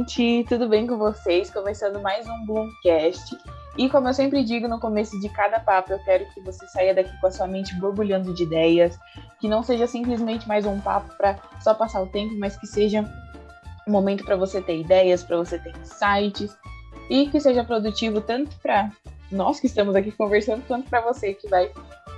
gente, tudo bem com vocês? Começando mais um Bloomcast. E como eu sempre digo no começo de cada papo, eu quero que você saia daqui com a sua mente borbulhando de ideias, que não seja simplesmente mais um papo para só passar o tempo, mas que seja um momento para você ter ideias, para você ter insights e que seja produtivo tanto para nós que estamos aqui conversando, quanto para você que vai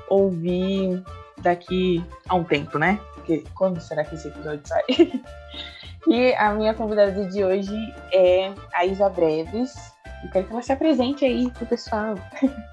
ouvir daqui a um tempo, né? Porque quando será que esse episódio sai? E a minha convidada de hoje é a Isa Breves. Eu quero que você se apresente aí pro pessoal.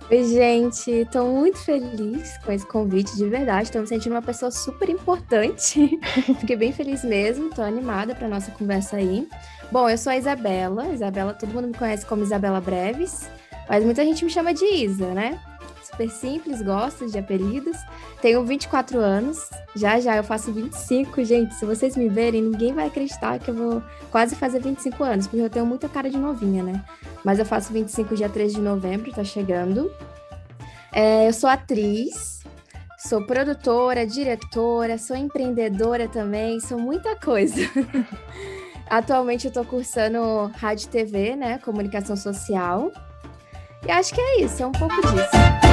Oi, gente. Estou muito feliz com esse convite, de verdade. Estou me sentindo uma pessoa super importante. Fiquei bem feliz mesmo. Estou animada para nossa conversa aí. Bom, eu sou a Isabela. Isabela, todo mundo me conhece como Isabela Breves. Mas muita gente me chama de Isa, né? Super simples, gosto de apelidos. Tenho 24 anos, já já eu faço 25, gente. Se vocês me verem, ninguém vai acreditar que eu vou quase fazer 25 anos, porque eu tenho muita cara de novinha, né? Mas eu faço 25 dia 3 de novembro, tá chegando. É, eu sou atriz, sou produtora, diretora, sou empreendedora também, sou muita coisa. Atualmente eu tô cursando rádio TV, né? Comunicação social. E acho que é isso, é um pouco disso.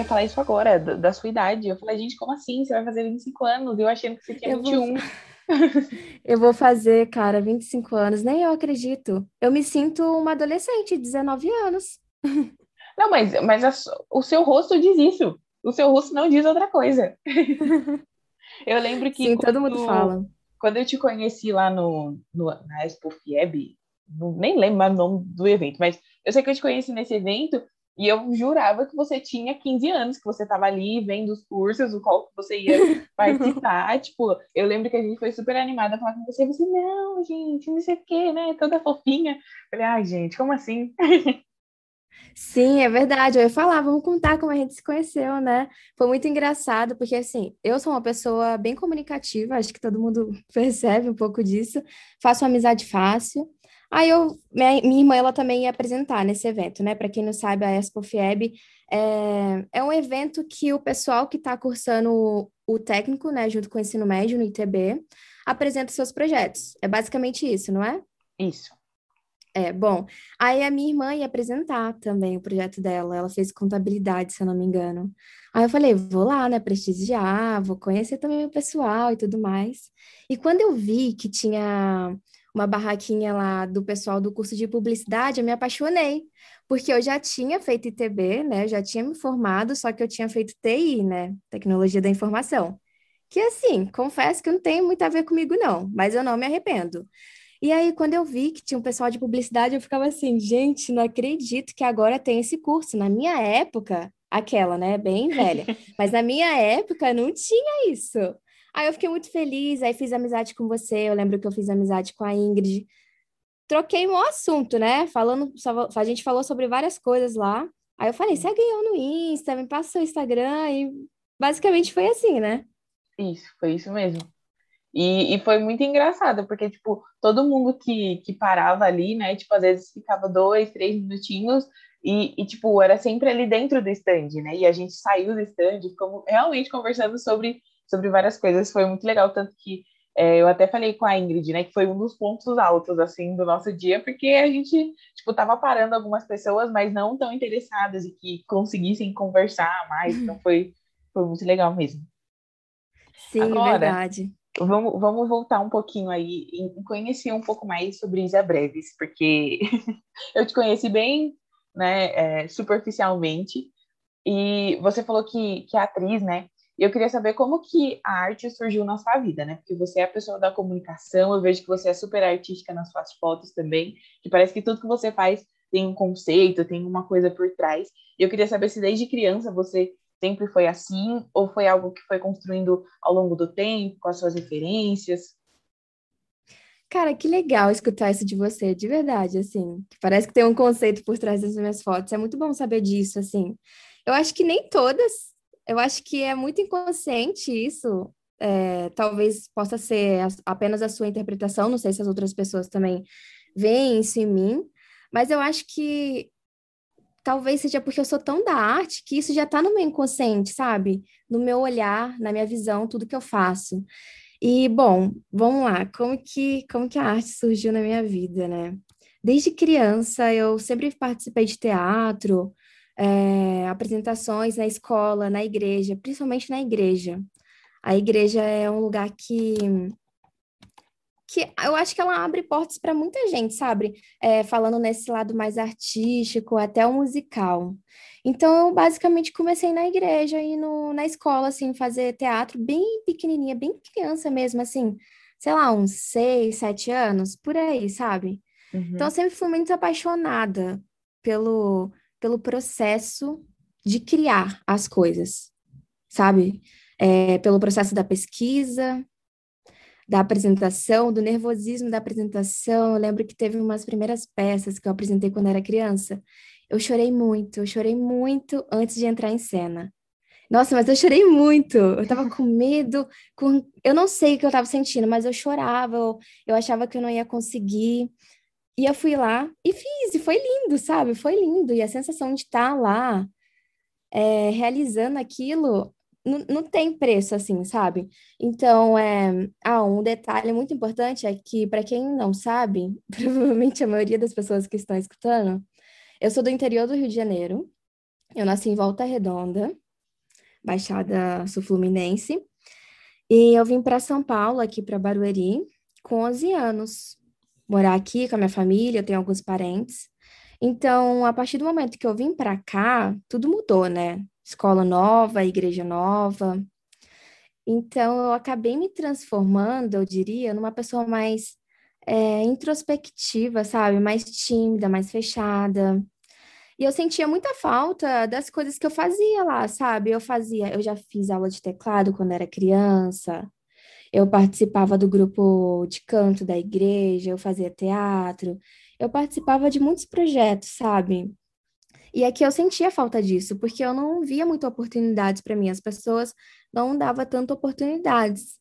Ia falar isso agora, da sua idade. Eu falei, gente, como assim? Você vai fazer 25 anos? Eu achando que você tinha eu 21. Vou... eu vou fazer, cara, 25 anos. Nem eu acredito. Eu me sinto uma adolescente, 19 anos. Não, mas, mas a, o seu rosto diz isso. O seu rosto não diz outra coisa. eu lembro que. Sim, quando, todo mundo fala. Quando eu te conheci lá no, no na Expo Fieb, nem lembro mais o nome do evento, mas eu sei que eu te conheci nesse evento e eu jurava que você tinha 15 anos, que você estava ali vendo os cursos, o qual você ia participar. tipo, eu lembro que a gente foi super animada a falar com você. Você, não, gente, não sei o quê, né? Toda fofinha. falei, ai, gente, como assim? Sim, é verdade. Eu ia falar, vamos contar como a gente se conheceu, né? Foi muito engraçado, porque assim, eu sou uma pessoa bem comunicativa, acho que todo mundo percebe um pouco disso. Faço amizade fácil. Aí eu, minha, minha irmã, ela também ia apresentar nesse evento, né? Para quem não sabe, a Expo Fieb é, é um evento que o pessoal que está cursando o, o, técnico, né, junto com o ensino médio no ITB, apresenta seus projetos. É basicamente isso, não é? Isso. É, bom, aí a minha irmã ia apresentar também o projeto dela, ela fez contabilidade, se eu não me engano. Aí eu falei, vou lá, né, prestigiar, vou conhecer também o pessoal e tudo mais. E quando eu vi que tinha uma barraquinha lá do pessoal do curso de publicidade, eu me apaixonei, porque eu já tinha feito ITB, né? Eu já tinha me formado, só que eu tinha feito TI, né? Tecnologia da Informação. Que assim, confesso que não tem muito a ver comigo, não, mas eu não me arrependo. E aí, quando eu vi que tinha um pessoal de publicidade, eu ficava assim, gente, não acredito que agora tem esse curso. Na minha época, aquela, né? Bem velha. Mas na minha época não tinha isso. Aí eu fiquei muito feliz, aí fiz amizade com você, eu lembro que eu fiz amizade com a Ingrid. Troquei um assunto, né? Falando, a gente falou sobre várias coisas lá. Aí eu falei, segue eu no Insta, me passa o Instagram, e basicamente foi assim, né? Isso, foi isso mesmo. E, e foi muito engraçado, porque, tipo, todo mundo que, que parava ali, né, tipo, às vezes ficava dois, três minutinhos, e, e, tipo, era sempre ali dentro do stand, né, e a gente saiu do stand, ficamos realmente conversando sobre sobre várias coisas. Foi muito legal, tanto que é, eu até falei com a Ingrid, né, que foi um dos pontos altos, assim, do nosso dia, porque a gente, tipo, tava parando algumas pessoas, mas não tão interessadas e que conseguissem conversar mais, então foi, foi muito legal mesmo. Sim, Agora, verdade. Vamos, vamos voltar um pouquinho aí e conhecer um pouco mais sobre Isa Breves, porque eu te conheci bem, né, é, superficialmente, e você falou que, que a atriz, né, e eu queria saber como que a arte surgiu na sua vida, né? Porque você é a pessoa da comunicação, eu vejo que você é super artística nas suas fotos também, que parece que tudo que você faz tem um conceito, tem uma coisa por trás. E eu queria saber se desde criança você sempre foi assim, ou foi algo que foi construindo ao longo do tempo, com as suas referências? Cara, que legal escutar isso de você, de verdade, assim. Parece que tem um conceito por trás das minhas fotos. É muito bom saber disso, assim. Eu acho que nem todas eu acho que é muito inconsciente isso. É, talvez possa ser apenas a sua interpretação, não sei se as outras pessoas também veem isso em mim, mas eu acho que talvez seja porque eu sou tão da arte que isso já está no meu inconsciente, sabe? No meu olhar, na minha visão, tudo que eu faço. E, bom, vamos lá, como que, como que a arte surgiu na minha vida, né? Desde criança, eu sempre participei de teatro, é, apresentações na escola, na igreja, principalmente na igreja. A igreja é um lugar que que eu acho que ela abre portas para muita gente, sabe? É, falando nesse lado mais artístico, até o musical. Então, eu basicamente comecei na igreja e no, na escola, assim, fazer teatro bem pequenininha, bem criança mesmo, assim, sei lá, uns seis, sete anos, por aí, sabe? Uhum. Então, eu sempre fui muito apaixonada pelo, pelo processo de criar as coisas, sabe? É, pelo processo da pesquisa, da apresentação, do nervosismo da apresentação. Eu lembro que teve umas primeiras peças que eu apresentei quando era criança. Eu chorei muito, eu chorei muito antes de entrar em cena. Nossa, mas eu chorei muito. Eu tava com medo, com... eu não sei o que eu tava sentindo, mas eu chorava, eu, eu achava que eu não ia conseguir. E eu fui lá e fiz, e foi lindo, sabe? Foi lindo. E a sensação de estar lá, é, realizando aquilo, não, não tem preço assim, sabe? Então, é, ah, um detalhe muito importante é que, para quem não sabe, provavelmente a maioria das pessoas que estão escutando, eu sou do interior do Rio de Janeiro, eu nasci em Volta Redonda, Baixada Sul-Fluminense, e eu vim para São Paulo, aqui para Barueri, com 11 anos, morar aqui com a minha família, eu tenho alguns parentes. Então, a partir do momento que eu vim para cá, tudo mudou, né? escola nova, igreja nova. Então, eu acabei me transformando, eu diria, numa pessoa mais é, introspectiva, sabe? Mais tímida, mais fechada. E eu sentia muita falta das coisas que eu fazia lá, sabe? Eu fazia, eu já fiz aula de teclado quando era criança. Eu participava do grupo de canto da igreja, eu fazia teatro. Eu participava de muitos projetos, sabe? E é que eu sentia falta disso, porque eu não via muita oportunidades para mim, as pessoas não davam tanto oportunidades.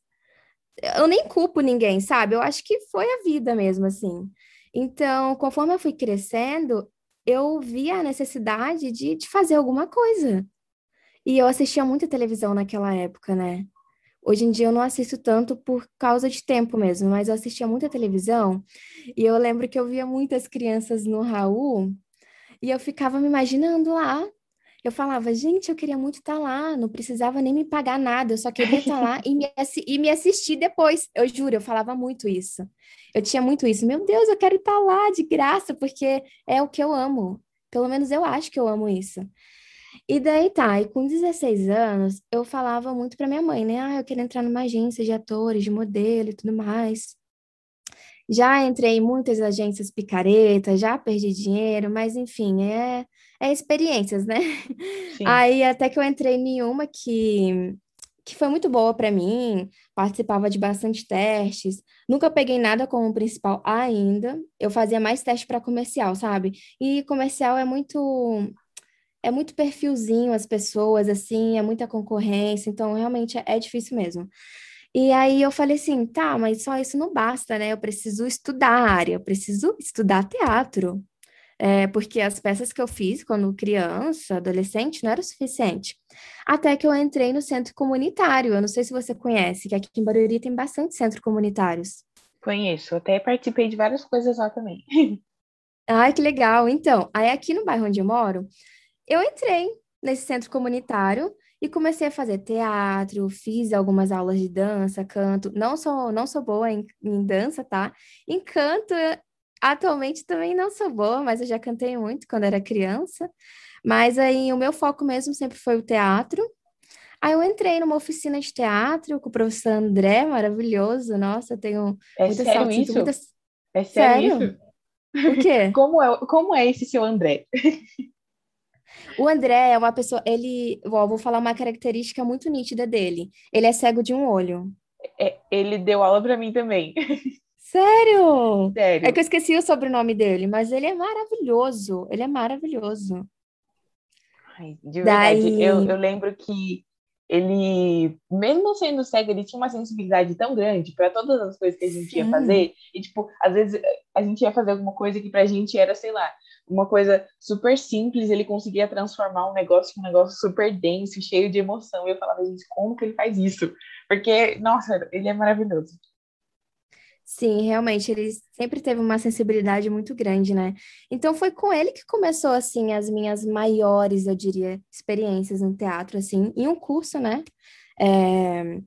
Eu nem culpo ninguém, sabe? Eu acho que foi a vida mesmo, assim. Então, conforme eu fui crescendo, eu via a necessidade de, de fazer alguma coisa. E eu assistia muita televisão naquela época, né? Hoje em dia eu não assisto tanto por causa de tempo mesmo, mas eu assistia muita televisão e eu lembro que eu via muitas crianças no Raul e eu ficava me imaginando lá. Eu falava, gente, eu queria muito estar tá lá, não precisava nem me pagar nada, eu só queria estar tá lá e me, e me assistir depois. Eu juro, eu falava muito isso. Eu tinha muito isso. Meu Deus, eu quero estar tá lá de graça, porque é o que eu amo. Pelo menos eu acho que eu amo isso. E daí tá, e com 16 anos, eu falava muito para minha mãe, né? Ah, eu quero entrar numa agência de atores, de modelo e tudo mais. Já entrei em muitas agências picaretas, já perdi dinheiro, mas enfim, é, é experiências, né? Sim. Aí até que eu entrei em uma que, que foi muito boa para mim, participava de bastante testes, nunca peguei nada como principal ainda, eu fazia mais teste para comercial, sabe? E comercial é muito é muito perfilzinho as pessoas, assim, é muita concorrência, então realmente é, é difícil mesmo. E aí eu falei assim, tá, mas só isso não basta, né? Eu preciso estudar a área, eu preciso estudar teatro. É, porque as peças que eu fiz quando criança, adolescente, não era o suficiente. Até que eu entrei no centro comunitário. Eu não sei se você conhece, que aqui em Barueri tem bastante centros comunitários. Conheço, até participei de várias coisas lá também. Ai, que legal. Então, aí aqui no bairro onde eu moro, eu entrei nesse centro comunitário e comecei a fazer teatro, fiz algumas aulas de dança, canto. Não sou, não sou boa em, em dança, tá? Em canto, atualmente também não sou boa, mas eu já cantei muito quando era criança. Mas aí o meu foco mesmo sempre foi o teatro. Aí eu entrei numa oficina de teatro com o professor André, maravilhoso. Nossa, eu tenho é muita sério sorte, isso? Muitas... É sério, sério isso? O quê? Como é, como é esse seu André? O André é uma pessoa, ele, ó, vou falar uma característica muito nítida dele. Ele é cego de um olho. É, ele deu aula para mim também. Sério? Sério. É que eu esqueci o sobrenome dele, mas ele é maravilhoso. Ele é maravilhoso. Ai, de verdade, Daí... eu, eu lembro que ele, mesmo sendo cego, ele tinha uma sensibilidade tão grande para todas as coisas que a gente Sim. ia fazer. E, tipo, às vezes a gente ia fazer alguma coisa que pra gente era, sei lá, uma coisa super simples, ele conseguia transformar um negócio em um negócio super denso, cheio de emoção. E eu falava, gente, como que ele faz isso? Porque, nossa, ele é maravilhoso. Sim, realmente, ele sempre teve uma sensibilidade muito grande, né? Então foi com ele que começou, assim, as minhas maiores, eu diria, experiências no teatro, assim, em um curso, né? É...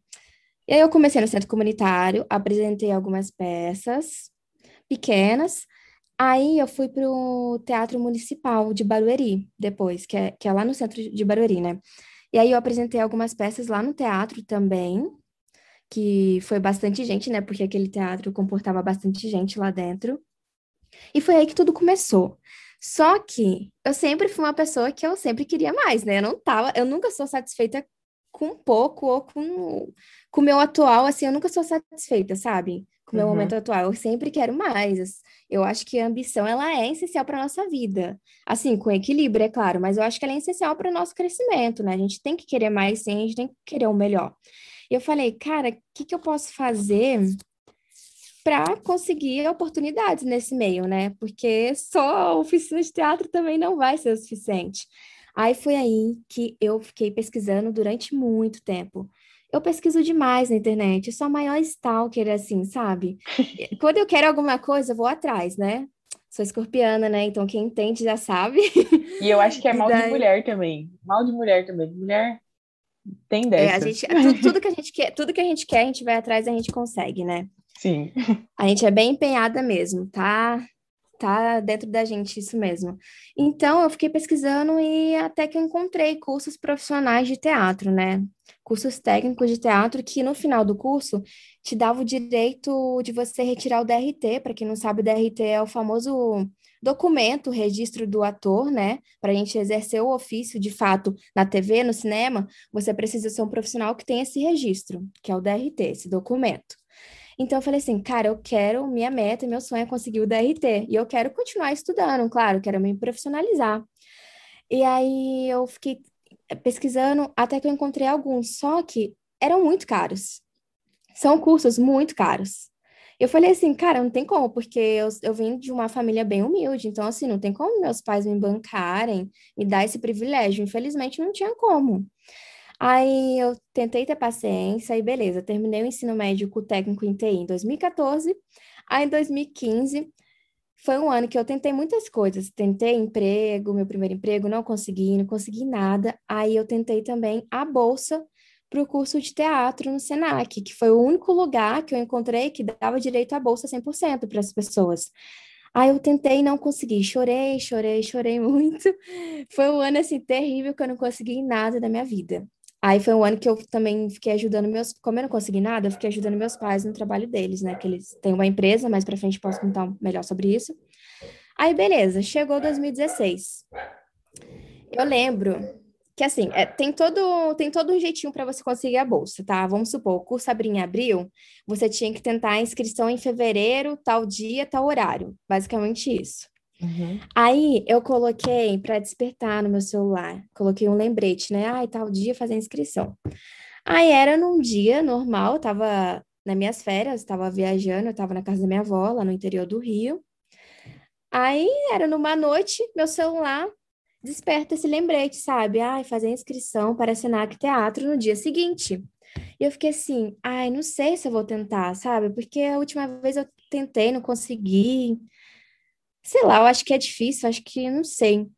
E aí eu comecei no centro comunitário, apresentei algumas peças pequenas, aí eu fui para o Teatro Municipal de Barueri, depois, que é, que é lá no centro de Barueri, né? E aí eu apresentei algumas peças lá no teatro também, que foi bastante gente, né? Porque aquele teatro comportava bastante gente lá dentro. E foi aí que tudo começou. Só que eu sempre fui uma pessoa que eu sempre queria mais, né? Eu não tava, eu nunca sou satisfeita com pouco ou com com o meu atual, assim, eu nunca sou satisfeita, sabe? Com o meu uhum. momento atual, eu sempre quero mais. Eu acho que a ambição ela é essencial para nossa vida. Assim, com equilíbrio, é claro, mas eu acho que ela é essencial para o nosso crescimento, né? A gente tem que querer mais, sim, a gente tem que querer o melhor. E eu falei, cara, o que, que eu posso fazer para conseguir oportunidades nesse meio, né? Porque só oficina de teatro também não vai ser o suficiente. Aí foi aí que eu fiquei pesquisando durante muito tempo. Eu pesquiso demais na internet, eu sou a maior stalker, assim, sabe? Quando eu quero alguma coisa, eu vou atrás, né? Sou escorpiana, né? Então quem entende já sabe. E eu acho que é mal daí... de mulher também. Mal de mulher também. Mulher tem dessa. É, a gente, tudo, tudo, que a gente quer, tudo que a gente quer, a gente vai atrás e a gente consegue, né? Sim. A gente é bem empenhada mesmo, tá? Tá dentro da gente isso mesmo. Então, eu fiquei pesquisando e até que encontrei cursos profissionais de teatro, né? Cursos técnicos de teatro que no final do curso te dava o direito de você retirar o DRT. Para quem não sabe, o DRT é o famoso documento, registro do ator, né? Para a gente exercer o ofício de fato na TV, no cinema, você precisa ser um profissional que tem esse registro, que é o DRT, esse documento. Então eu falei assim, cara, eu quero, minha meta, meu sonho é conseguir o DRT. E eu quero continuar estudando, claro, quero me profissionalizar. E aí eu fiquei pesquisando até que eu encontrei alguns, só que eram muito caros. São cursos muito caros. Eu falei assim, cara, não tem como, porque eu, eu vim de uma família bem humilde, então, assim, não tem como meus pais me bancarem, me dar esse privilégio. Infelizmente, não tinha como. Aí eu tentei ter paciência e beleza, terminei o ensino médio com técnico em TI em 2014. Aí em 2015 foi um ano que eu tentei muitas coisas. Tentei emprego, meu primeiro emprego, não consegui, não consegui nada. Aí eu tentei também a bolsa para o curso de teatro no SENAC, que foi o único lugar que eu encontrei que dava direito à bolsa 100% para as pessoas. Aí eu tentei não consegui, chorei, chorei, chorei muito. Foi um ano assim terrível que eu não consegui nada da minha vida. Aí foi um ano que eu também fiquei ajudando meus, como eu não consegui nada, eu fiquei ajudando meus pais no trabalho deles, né? Que eles têm uma empresa, mais para frente posso contar melhor sobre isso. Aí beleza, chegou 2016. Eu lembro que assim, é, tem todo tem todo um jeitinho para você conseguir a bolsa, tá? Vamos supor, o curso abrir em abril, você tinha que tentar a inscrição em fevereiro, tal dia, tal horário. Basicamente isso. Uhum. Aí eu coloquei para despertar no meu celular, coloquei um lembrete, né? Ai, tal dia fazer a inscrição. Aí era num dia normal, tava nas minhas férias, estava viajando, eu tava na casa da minha avó, lá no interior do Rio. Aí era numa noite, meu celular desperta esse lembrete, sabe? Ai, fazer inscrição para Senac Teatro no dia seguinte. E eu fiquei assim, ai, não sei se eu vou tentar, sabe? Porque a última vez eu tentei, não consegui. Sei lá, eu acho que é difícil, acho que não sei.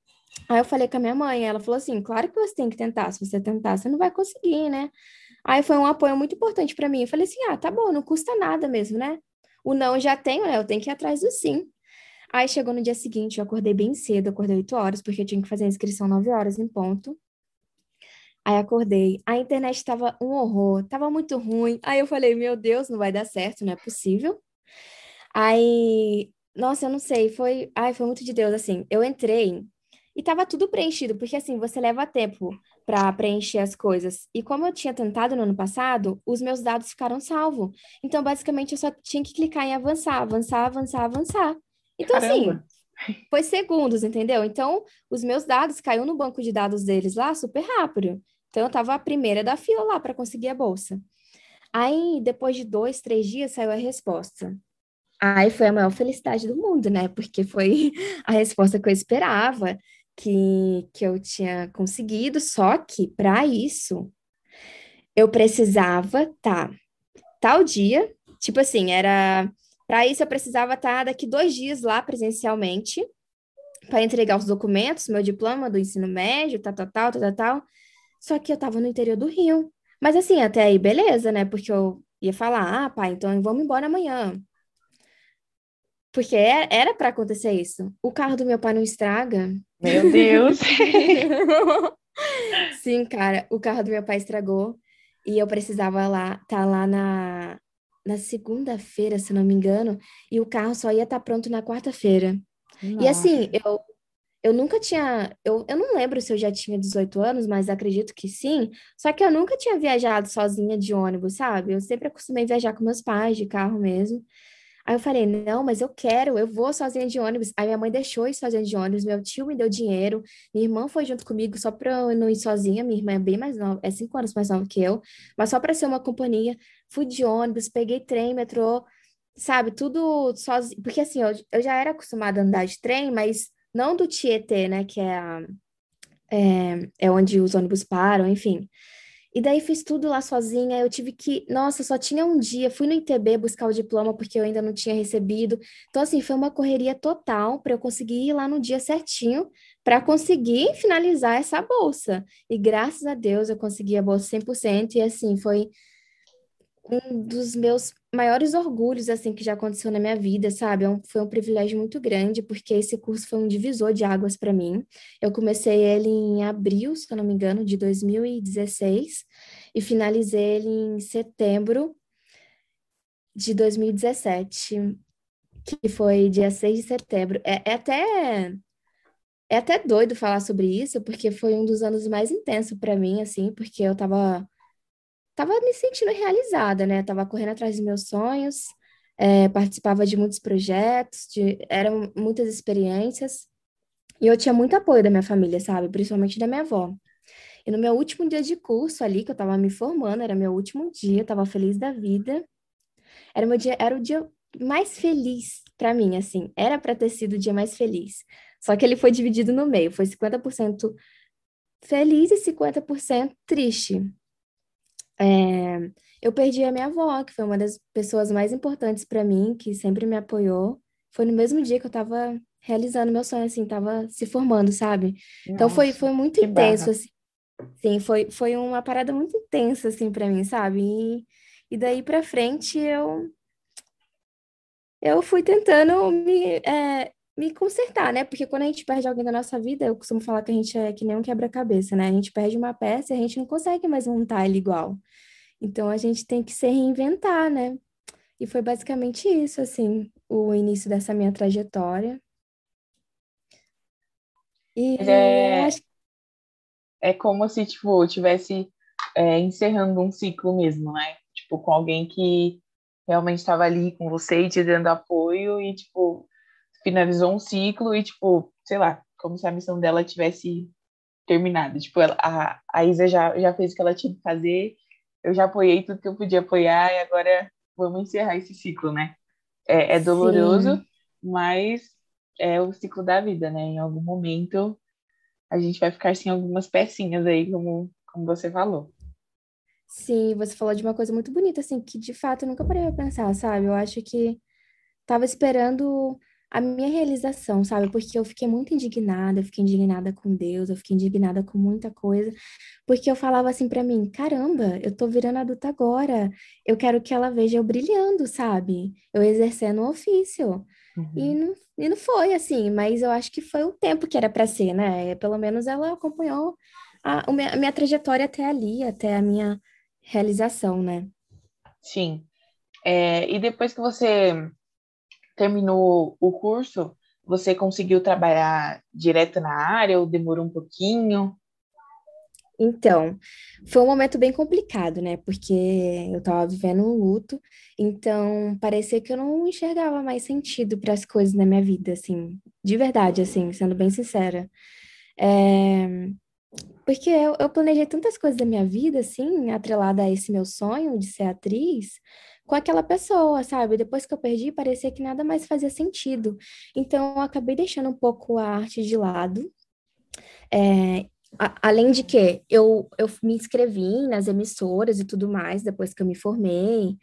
Aí eu falei com a minha mãe, ela falou assim: claro que você tem que tentar, se você tentar, você não vai conseguir, né? Aí foi um apoio muito importante para mim. Eu falei assim: ah, tá bom, não custa nada mesmo, né? O não eu já tenho, né? Eu tenho que ir atrás do sim. Aí chegou no dia seguinte, eu acordei bem cedo, acordei 8 horas, porque eu tinha que fazer a inscrição 9 horas em ponto. Aí acordei, a internet estava um horror, estava muito ruim. Aí eu falei, meu Deus, não vai dar certo, não é possível. Aí, nossa, eu não sei, foi, ai, foi muito de Deus assim. Eu entrei e estava tudo preenchido, porque assim, você leva tempo para preencher as coisas. E como eu tinha tentado no ano passado, os meus dados ficaram salvos. Então, basicamente, eu só tinha que clicar em avançar, avançar, avançar, avançar. Então, assim, Caramba. assim, foi segundos, entendeu? Então, os meus dados caiu no banco de dados deles lá super rápido. Então, eu estava a primeira da fila lá para conseguir a bolsa. Aí, depois de dois, três dias, saiu a resposta. Aí foi a maior felicidade do mundo, né? Porque foi a resposta que eu esperava, que, que eu tinha conseguido. Só que, para isso, eu precisava tá tal dia, tipo assim, era. Para isso, eu precisava estar tá daqui dois dias lá presencialmente, para entregar os documentos, meu diploma do ensino médio, tal, tal, tal, tal, tal. Só que eu estava no interior do Rio. Mas assim, até aí, beleza, né? Porque eu ia falar, ah, pai, então vamos embora amanhã. Porque é, era para acontecer isso. O carro do meu pai não estraga. Meu Deus! Sim, cara, o carro do meu pai estragou e eu precisava lá tá lá na, na segunda-feira, se não me engano, e o carro só ia estar tá pronto na quarta-feira. E assim, eu eu nunca tinha. Eu, eu não lembro se eu já tinha 18 anos, mas acredito que sim. Só que eu nunca tinha viajado sozinha de ônibus, sabe? Eu sempre acostumei viajar com meus pais, de carro mesmo. Aí eu falei, não, mas eu quero, eu vou sozinha de ônibus. Aí minha mãe deixou ir sozinha de ônibus, meu tio me deu dinheiro, minha irmã foi junto comigo só pra eu não ir sozinha. Minha irmã é bem mais nova, é cinco anos mais nova que eu, mas só pra ser uma companhia. Fui de ônibus, peguei trem, metrô, sabe, tudo sozinho. Porque assim, eu, eu já era acostumada a andar de trem, mas não do Tietê, né, que é, a, é, é onde os ônibus param, enfim. E daí fiz tudo lá sozinha, eu tive que, nossa, só tinha um dia, fui no ITB buscar o diploma porque eu ainda não tinha recebido. Então assim, foi uma correria total para eu conseguir ir lá no dia certinho para conseguir finalizar essa bolsa. E graças a Deus eu consegui a bolsa 100% e assim, foi um dos meus maiores orgulhos, assim, que já aconteceu na minha vida, sabe? É foi um privilégio muito grande, porque esse curso foi um divisor de águas para mim. Eu comecei ele em abril, se eu não me engano, de 2016, e finalizei ele em setembro de 2017, que foi dia 6 de setembro. É, é até... É até doido falar sobre isso, porque foi um dos anos mais intensos para mim, assim, porque eu tava tava me sentindo realizada, né? Tava correndo atrás dos meus sonhos, é, participava de muitos projetos, de, eram muitas experiências, e eu tinha muito apoio da minha família, sabe? Principalmente da minha avó. E no meu último dia de curso ali, que eu tava me formando, era meu último dia, eu tava feliz da vida. Era meu dia, era o dia mais feliz para mim, assim. Era para ter sido o dia mais feliz. Só que ele foi dividido no meio, foi 50% feliz e 50% triste. É, eu perdi a minha avó, que foi uma das pessoas mais importantes para mim, que sempre me apoiou. Foi no mesmo dia que eu estava realizando meu sonho, assim, estava se formando, sabe? Nossa, então foi, foi muito intenso, barra. assim. Sim, foi, foi uma parada muito intensa, assim, para mim, sabe? E, e daí para frente eu eu fui tentando me, é, me consertar, né? Porque quando a gente perde alguém da nossa vida, eu costumo falar que a gente é que nem um quebra-cabeça, né? A gente perde uma peça e a gente não consegue mais montar ele igual. Então a gente tem que se reinventar, né? E foi basicamente isso, assim, o início dessa minha trajetória. E é, acho... é como se, tipo, tivesse é, encerrando um ciclo mesmo, né? Tipo, com alguém que realmente estava ali com você e te dando apoio e, tipo, finalizou um ciclo e, tipo, sei lá, como se a missão dela tivesse terminado. Tipo, ela, a, a Isa já, já fez o que ela tinha que fazer, eu já apoiei tudo que eu podia apoiar e agora vamos encerrar esse ciclo, né? É, é doloroso, Sim. mas é o ciclo da vida, né? Em algum momento a gente vai ficar sem algumas pecinhas aí, como, como você falou. Sim, você falou de uma coisa muito bonita, assim, que de fato eu nunca parei pra pensar, sabe? Eu acho que tava esperando a minha realização, sabe? Porque eu fiquei muito indignada, eu fiquei indignada com Deus, eu fiquei indignada com muita coisa, porque eu falava assim para mim, caramba, eu tô virando adulta agora, eu quero que ela veja eu brilhando, sabe? Eu exercendo o ofício. Uhum. E, não, e não foi assim, mas eu acho que foi o tempo que era para ser, né? Pelo menos ela acompanhou a, a, minha, a minha trajetória até ali, até a minha realização, né? Sim. É, e depois que você terminou o curso, você conseguiu trabalhar direto na área ou demorou um pouquinho? Então, foi um momento bem complicado, né? Porque eu estava vivendo um luto, então parecia que eu não enxergava mais sentido para as coisas na minha vida, assim, de verdade, assim, sendo bem sincera. É... Porque eu, eu planejei tantas coisas da minha vida, assim, atrelada a esse meu sonho de ser atriz, com aquela pessoa, sabe? Depois que eu perdi, parecia que nada mais fazia sentido. Então, eu acabei deixando um pouco a arte de lado. É, a, além de que eu, eu me inscrevi nas emissoras e tudo mais, depois que eu me formei.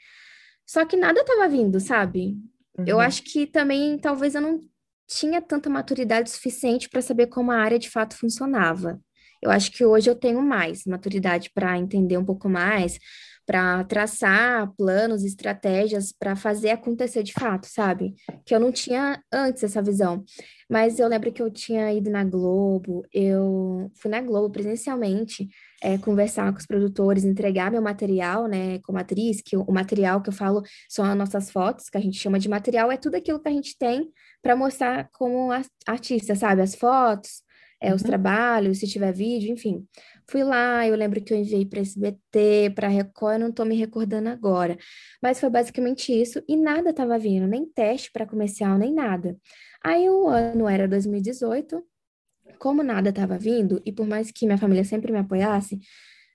Só que nada estava vindo, sabe? Uhum. Eu acho que também, talvez eu não tinha tanta maturidade suficiente para saber como a área de fato funcionava. Eu acho que hoje eu tenho mais maturidade para entender um pouco mais, para traçar planos, estratégias para fazer acontecer de fato, sabe? Que eu não tinha antes essa visão. Mas eu lembro que eu tinha ido na Globo, eu fui na Globo presencialmente é, conversar com os produtores, entregar meu material, né, como atriz, que o, o material que eu falo são as nossas fotos, que a gente chama de material, é tudo aquilo que a gente tem para mostrar como artista, sabe? As fotos, é, os uhum. trabalhos, se tiver vídeo, enfim. Fui lá, eu lembro que eu enviei para SBT, para Record, eu não estou me recordando agora. Mas foi basicamente isso, e nada estava vindo, nem teste para comercial, nem nada. Aí o ano era 2018, como nada estava vindo, e por mais que minha família sempre me apoiasse,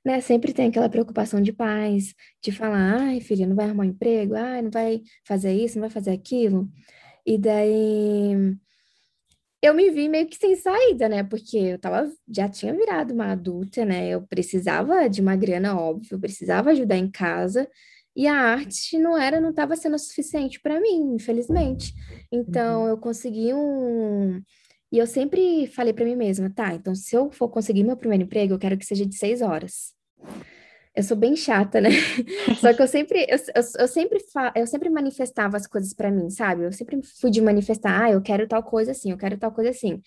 né, sempre tem aquela preocupação de pais, de falar, ai, filha, não vai arrumar um emprego, ai, não vai fazer isso, não vai fazer aquilo. E daí eu me vi meio que sem saída, né? Porque eu tava, já tinha virado uma adulta, né? Eu precisava de uma grana, óbvio, eu precisava ajudar em casa, e a arte não era, não estava sendo suficiente para mim, infelizmente. Então uhum. eu consegui um. E eu sempre falei para mim mesma, tá, então se eu for conseguir meu primeiro emprego, eu quero que seja de seis horas eu sou bem chata, né? Só que eu sempre, eu, eu, eu sempre, fa, eu sempre manifestava as coisas para mim, sabe? Eu sempre fui de manifestar, ah, eu quero tal coisa assim, eu quero tal coisa assim.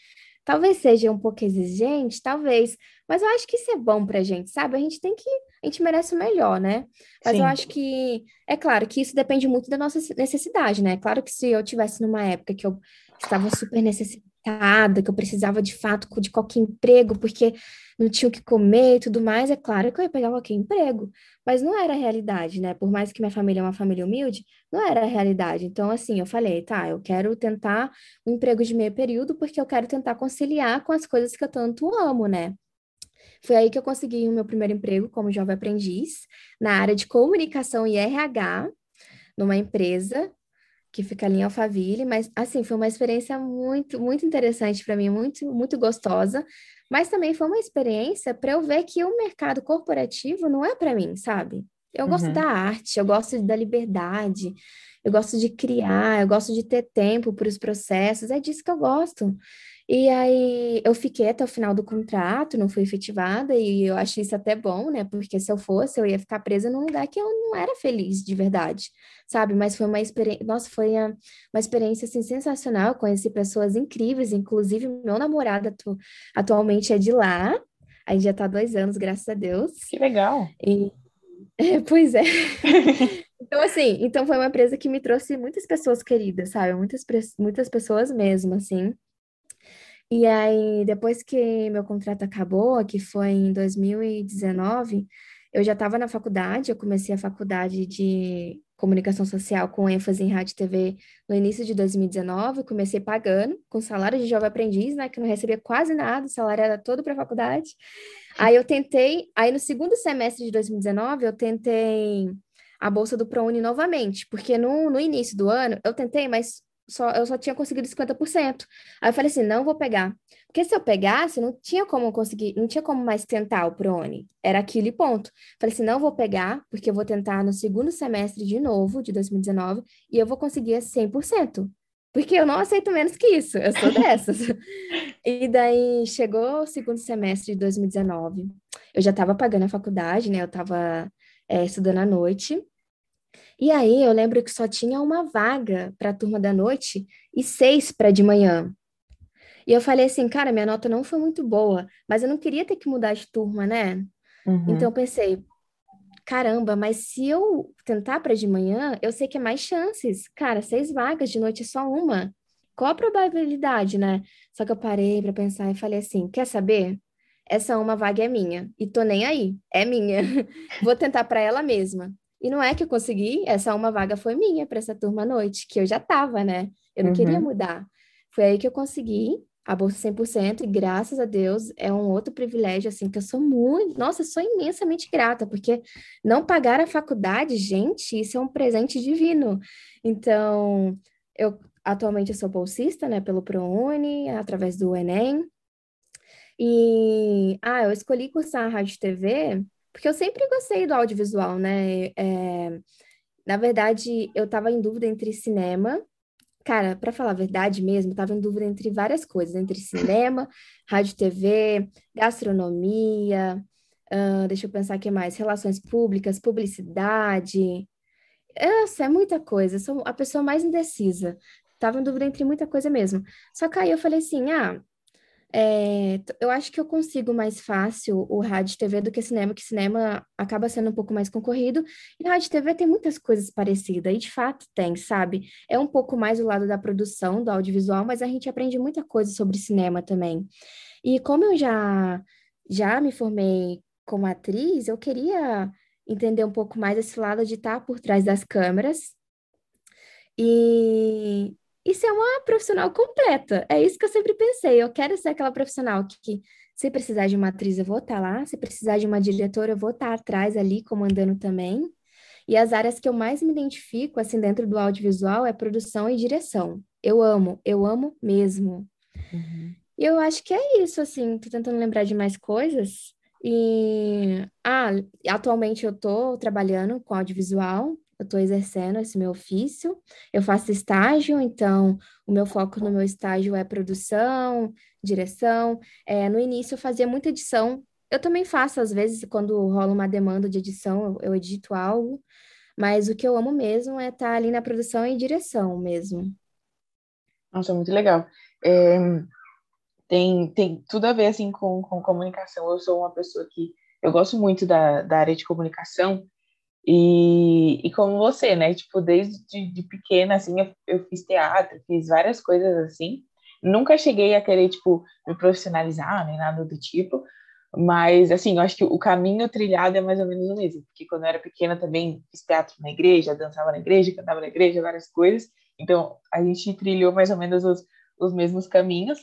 Talvez seja um pouco exigente, talvez, mas eu acho que isso é bom pra gente, sabe? A gente tem que, a gente merece o melhor, né? Mas Sim. eu acho que, é claro que isso depende muito da nossa necessidade, né? Claro que se eu tivesse numa época que eu estava super necessitada, que eu precisava de fato de qualquer emprego, porque não tinha o que comer e tudo mais, é claro que eu ia pegar qualquer emprego, mas não era a realidade, né? Por mais que minha família é uma família humilde, não era a realidade. Então, assim, eu falei, tá, eu quero tentar um emprego de meio período porque eu quero tentar conciliar com as coisas que eu tanto amo, né? Foi aí que eu consegui o meu primeiro emprego como jovem aprendiz na área de comunicação e RH, numa empresa que fica ali em Alphaville, mas assim, foi uma experiência muito, muito interessante para mim, muito, muito gostosa, mas também foi uma experiência para eu ver que o mercado corporativo não é para mim, sabe? Eu uhum. gosto da arte, eu gosto da liberdade, eu gosto de criar, eu gosto de ter tempo para os processos, é disso que eu gosto. E aí eu fiquei até o final do contrato, não fui efetivada, e eu acho isso até bom, né? Porque se eu fosse, eu ia ficar presa num lugar que eu não era feliz de verdade, sabe? Mas foi uma experiência, nossa, foi uma experiência assim, sensacional. Eu conheci pessoas incríveis, inclusive meu namorado atu atualmente é de lá. Aí já tá dois anos, graças a Deus. Que legal. E... É, pois é. Então, assim, então foi uma empresa que me trouxe muitas pessoas queridas, sabe? Muitas, muitas pessoas mesmo, assim. E aí, depois que meu contrato acabou, que foi em 2019, eu já estava na faculdade, eu comecei a faculdade de comunicação social com ênfase em rádio e TV no início de 2019, comecei pagando com salário de jovem aprendiz, né, que não recebia quase nada, o salário era todo para a faculdade. Aí eu tentei, aí no segundo semestre de 2019, eu tentei a bolsa do ProUni novamente, porque no, no início do ano eu tentei, mas só, eu só tinha conseguido 50%. Aí eu falei assim, não vou pegar. Porque se eu pegasse, não tinha como conseguir, não tinha como mais tentar o ProUni. Era aquilo e ponto. Falei assim, não vou pegar, porque eu vou tentar no segundo semestre de novo, de 2019, e eu vou conseguir 100%. Porque eu não aceito menos que isso, eu sou dessas. e daí chegou o segundo semestre de 2019, eu já estava pagando a faculdade, né? Eu estava é, estudando à noite. E aí eu lembro que só tinha uma vaga para a turma da noite e seis para de manhã. E eu falei assim, cara, minha nota não foi muito boa, mas eu não queria ter que mudar de turma, né? Uhum. Então eu pensei, caramba, mas se eu tentar para de manhã, eu sei que é mais chances. Cara, seis vagas de noite é só uma. Qual a probabilidade, né? Só que eu parei para pensar e falei assim, quer saber? Essa uma vaga é minha e tô nem aí, é minha. Vou tentar para ela mesma. E não é que eu consegui, essa uma vaga foi minha para essa turma à noite, que eu já estava, né? Eu não uhum. queria mudar. Foi aí que eu consegui a bolsa 100% e graças a Deus é um outro privilégio assim que eu sou muito, nossa, sou imensamente grata, porque não pagar a faculdade, gente, isso é um presente divino. Então, eu atualmente eu sou bolsista, né, pelo ProUni, através do Enem. E ah, eu escolhi cursar a rádio TV porque eu sempre gostei do audiovisual, né? É, na verdade, eu estava em dúvida entre cinema Cara, para falar a verdade mesmo, estava em dúvida entre várias coisas, entre cinema, rádio, TV, gastronomia, uh, deixa eu pensar o que mais, relações públicas, publicidade. Essa é muita coisa, eu sou a pessoa mais indecisa. Tava em dúvida entre muita coisa mesmo. Só que aí eu falei assim, ah, é, eu acho que eu consigo mais fácil o rádio TV do que cinema, que cinema acaba sendo um pouco mais concorrido, e rádio TV tem muitas coisas parecidas, e de fato tem, sabe? É um pouco mais o lado da produção, do audiovisual, mas a gente aprende muita coisa sobre cinema também. E como eu já, já me formei como atriz, eu queria entender um pouco mais esse lado de estar por trás das câmeras. E e ser uma profissional completa. É isso que eu sempre pensei. Eu quero ser aquela profissional que, que se precisar de uma atriz, eu vou estar tá lá. Se precisar de uma diretora, eu vou estar tá atrás ali, comandando também. E as áreas que eu mais me identifico, assim, dentro do audiovisual, é produção e direção. Eu amo, eu amo mesmo. Uhum. E eu acho que é isso, assim, tô tentando lembrar de mais coisas. E, ah, atualmente eu tô trabalhando com audiovisual, eu estou exercendo esse meu ofício. Eu faço estágio, então o meu foco no meu estágio é produção, direção. É, no início eu fazia muita edição. Eu também faço, às vezes, quando rola uma demanda de edição, eu, eu edito algo. Mas o que eu amo mesmo é estar tá ali na produção e direção mesmo. Nossa, muito legal. É, tem, tem tudo a ver, assim, com, com comunicação. Eu sou uma pessoa que... Eu gosto muito da, da área de comunicação, e, e como você, né? Tipo, desde de, pequena, assim, eu, eu fiz teatro, fiz várias coisas assim. Nunca cheguei a querer, tipo, me profissionalizar, nem nada do tipo. Mas, assim, eu acho que o caminho trilhado é mais ou menos o mesmo. Porque quando eu era pequena também fiz teatro na igreja, dançava na igreja, cantava na igreja, várias coisas. Então, a gente trilhou mais ou menos os, os mesmos caminhos.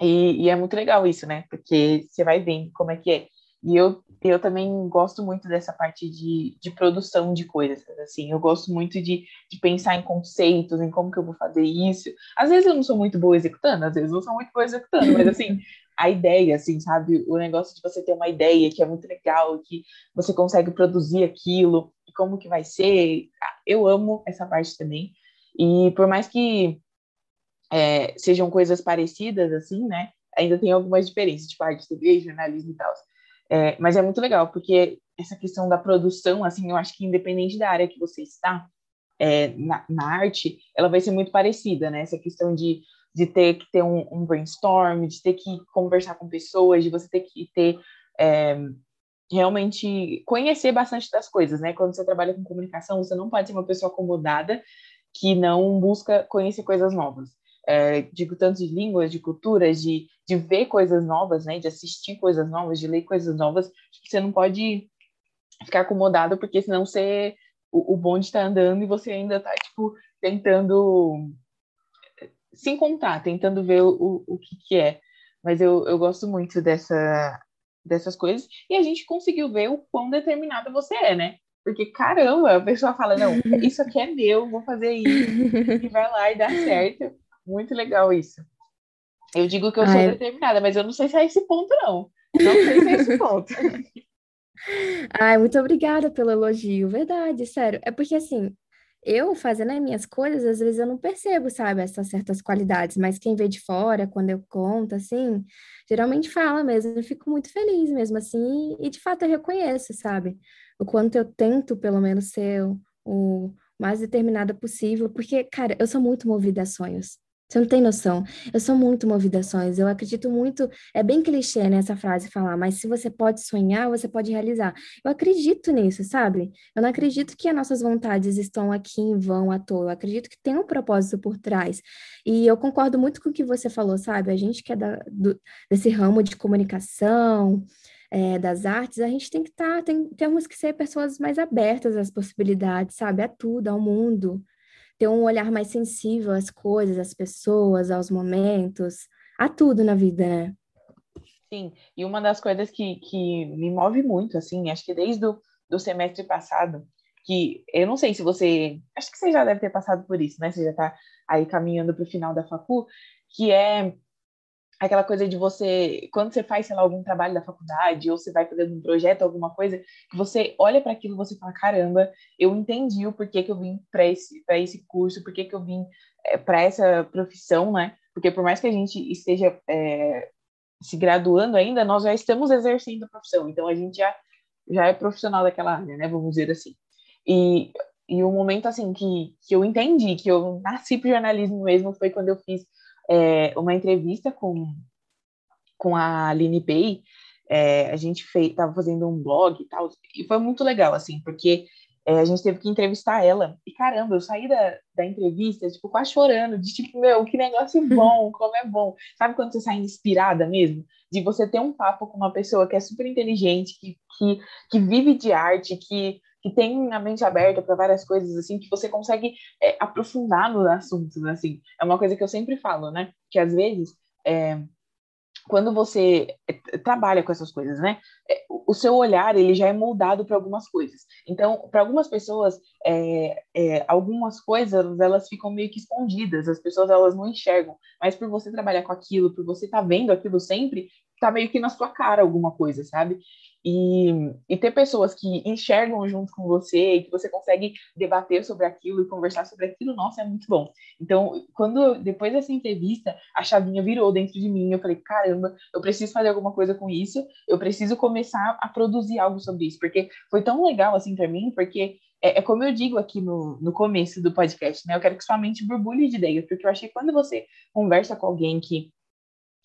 E, e, é muito legal isso, né? Porque você vai vendo como é que é. E eu, eu também gosto muito dessa parte de, de produção de coisas, assim, eu gosto muito de, de pensar em conceitos, em como que eu vou fazer isso. Às vezes eu não sou muito boa executando, às vezes eu sou muito boa executando, mas assim, a ideia, assim, sabe? O negócio de você ter uma ideia que é muito legal, que você consegue produzir aquilo, e como que vai ser. Ah, eu amo essa parte também. E por mais que é, sejam coisas parecidas, assim, né? Ainda tem algumas diferenças, tipo arte, TV, jornalismo e tal. É, mas é muito legal, porque essa questão da produção, assim, eu acho que independente da área que você está, é, na, na, arte, ela vai ser muito parecida, né? Essa questão de, de ter que ter um, um brainstorm, de ter que conversar com pessoas, de você ter que ter é, realmente conhecer bastante das coisas, né? Quando você trabalha com comunicação, você não pode ser uma pessoa acomodada que não busca conhecer coisas novas é, digo tanto de línguas, de culturas, de, de ver coisas novas, né, de assistir coisas novas, de ler coisas novas, você não pode ficar acomodado, porque senão você, o, o bonde está andando e você ainda está, tipo, tentando se encontrar, tentando ver o, o que, que é. Mas eu, eu gosto muito dessa, dessas coisas, e a gente conseguiu ver o quão determinada você é, né? Porque, caramba, a pessoa fala, não, isso aqui é meu, vou fazer isso, e vai lá e dá certo. Muito legal isso. Eu digo que eu sou Ai. determinada, mas eu não sei se é esse ponto, não. Não sei se é esse ponto. Ai, muito obrigada pelo elogio, verdade, sério. É porque assim, eu fazendo as minhas coisas, às vezes eu não percebo, sabe, essas certas qualidades, mas quem vê de fora, quando eu conto, assim, geralmente fala mesmo. Eu fico muito feliz mesmo, assim, e de fato eu reconheço, sabe, o quanto eu tento, pelo menos, ser o, o mais determinada possível, porque, cara, eu sou muito movida a sonhos. Você não tem noção. Eu sou muito movida a sonhos. Eu acredito muito. É bem clichê né, frase falar, mas se você pode sonhar, você pode realizar. Eu acredito nisso, sabe? Eu não acredito que as nossas vontades estão aqui em vão à toa. Eu acredito que tem um propósito por trás. E eu concordo muito com o que você falou, sabe? A gente que é da, do, desse ramo de comunicação, é, das artes, a gente tem que estar, tá, tem, temos que ser pessoas mais abertas às possibilidades, sabe? A tudo, ao mundo ter um olhar mais sensível às coisas, às pessoas, aos momentos, a tudo na vida, né? Sim, e uma das coisas que, que me move muito, assim, acho que desde o do semestre passado, que eu não sei se você. Acho que você já deve ter passado por isso, né? Você já está aí caminhando para o final da facu, que é aquela coisa de você, quando você faz, sei lá, algum trabalho da faculdade, ou você vai fazendo um projeto, alguma coisa, que você olha para aquilo e você fala, caramba, eu entendi o porquê que eu vim para esse, esse curso, porquê que eu vim é, para essa profissão, né? Porque por mais que a gente esteja é, se graduando ainda, nós já estamos exercendo a profissão, então a gente já, já é profissional daquela área, né? Vamos dizer assim. E, e o momento, assim, que, que eu entendi que eu nasci para jornalismo mesmo foi quando eu fiz é, uma entrevista com, com a Aline Pay. É, a gente fez, tava fazendo um blog e tal, e foi muito legal, assim, porque é, a gente teve que entrevistar ela. E caramba, eu saí da, da entrevista, tipo, quase chorando, de tipo, meu, que negócio bom, como é bom. Sabe quando você sai inspirada mesmo? De você ter um papo com uma pessoa que é super inteligente, que, que, que vive de arte, que que tem a mente aberta para várias coisas, assim, que você consegue é, aprofundar nos assuntos, assim. É uma coisa que eu sempre falo, né? Que às vezes, é, quando você é, trabalha com essas coisas, né? É, o seu olhar, ele já é moldado para algumas coisas. Então, para algumas pessoas, algumas coisas, elas ficam meio que escondidas, as pessoas, elas não enxergam. Mas por você trabalhar com aquilo, por você estar tá vendo aquilo sempre, tá meio que na sua cara alguma coisa, sabe? E, e ter pessoas que enxergam junto com você e que você consegue debater sobre aquilo e conversar sobre aquilo, nossa, é muito bom. Então, quando depois dessa entrevista, a chavinha virou dentro de mim, eu falei, caramba, eu preciso fazer alguma coisa com isso, eu preciso começar a produzir algo sobre isso, porque foi tão legal assim para mim, porque é, é, como eu digo aqui no, no começo do podcast, né? Eu quero que sua mente borbulhe de ideias, porque eu achei que quando você conversa com alguém que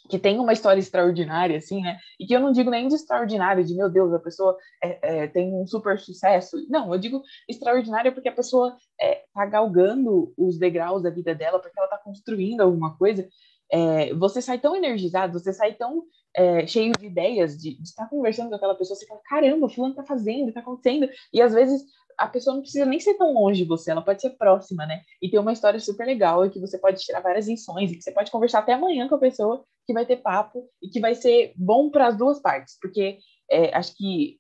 que tem uma história extraordinária, assim, né? E que eu não digo nem de extraordinário, de meu Deus, a pessoa é, é, tem um super sucesso. Não, eu digo extraordinária porque a pessoa é, tá galgando os degraus da vida dela, porque ela tá construindo alguma coisa. É, você sai tão energizado, você sai tão é, cheio de ideias, de, de estar conversando com aquela pessoa, você fala, caramba, o fulano tá fazendo, tá acontecendo. E às vezes a pessoa não precisa nem ser tão longe de você, ela pode ser próxima, né? E ter uma história super legal e que você pode tirar várias lições e que você pode conversar até amanhã com a pessoa que vai ter papo e que vai ser bom para as duas partes, porque é, acho que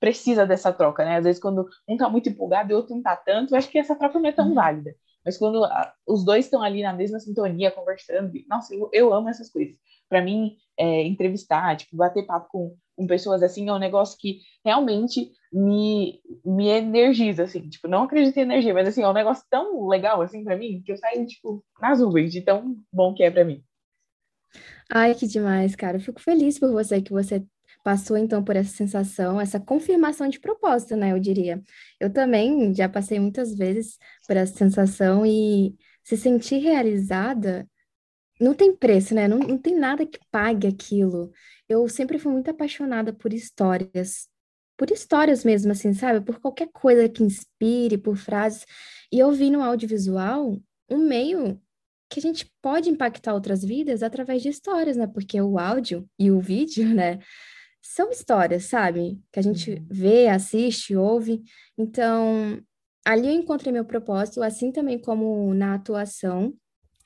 precisa dessa troca, né? Às vezes quando um tá muito empolgado e o outro não tá tanto, acho que essa troca não é tão uhum. válida. Mas quando a, os dois estão ali na mesma sintonia, conversando, nossa, eu, eu amo essas coisas. Para mim, é, entrevistar, tipo, bater papo com, com pessoas assim é um negócio que realmente me, me energiza, assim, tipo, não acredito em energia, mas assim, é um negócio tão legal, assim, para mim, que eu saio, tipo, nas nuvens, de tão bom que é para mim. Ai, que demais, cara. Eu fico feliz por você que você passou então por essa sensação, essa confirmação de propósito, né? Eu diria. Eu também já passei muitas vezes por essa sensação e se sentir realizada não tem preço, né? Não, não tem nada que pague aquilo. Eu sempre fui muito apaixonada por histórias, por histórias mesmo, assim, sabe? Por qualquer coisa que inspire, por frases. E eu vi no audiovisual um meio que a gente pode impactar outras vidas através de histórias, né? Porque o áudio e o vídeo, né? São histórias, sabe? Que a gente uhum. vê, assiste, ouve. Então, ali eu encontrei meu propósito, assim também como na atuação.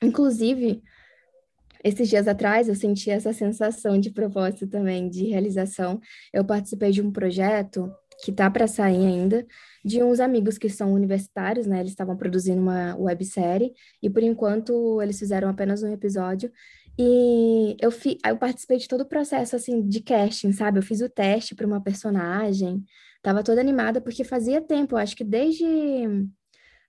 Inclusive, esses dias atrás eu senti essa sensação de propósito também, de realização. Eu participei de um projeto que tá para sair ainda, de uns amigos que são universitários, né? Eles estavam produzindo uma websérie e por enquanto eles fizeram apenas um episódio. E eu, fi, eu participei de todo o processo assim de casting, sabe? Eu fiz o teste para uma personagem, tava toda animada porque fazia tempo, acho que desde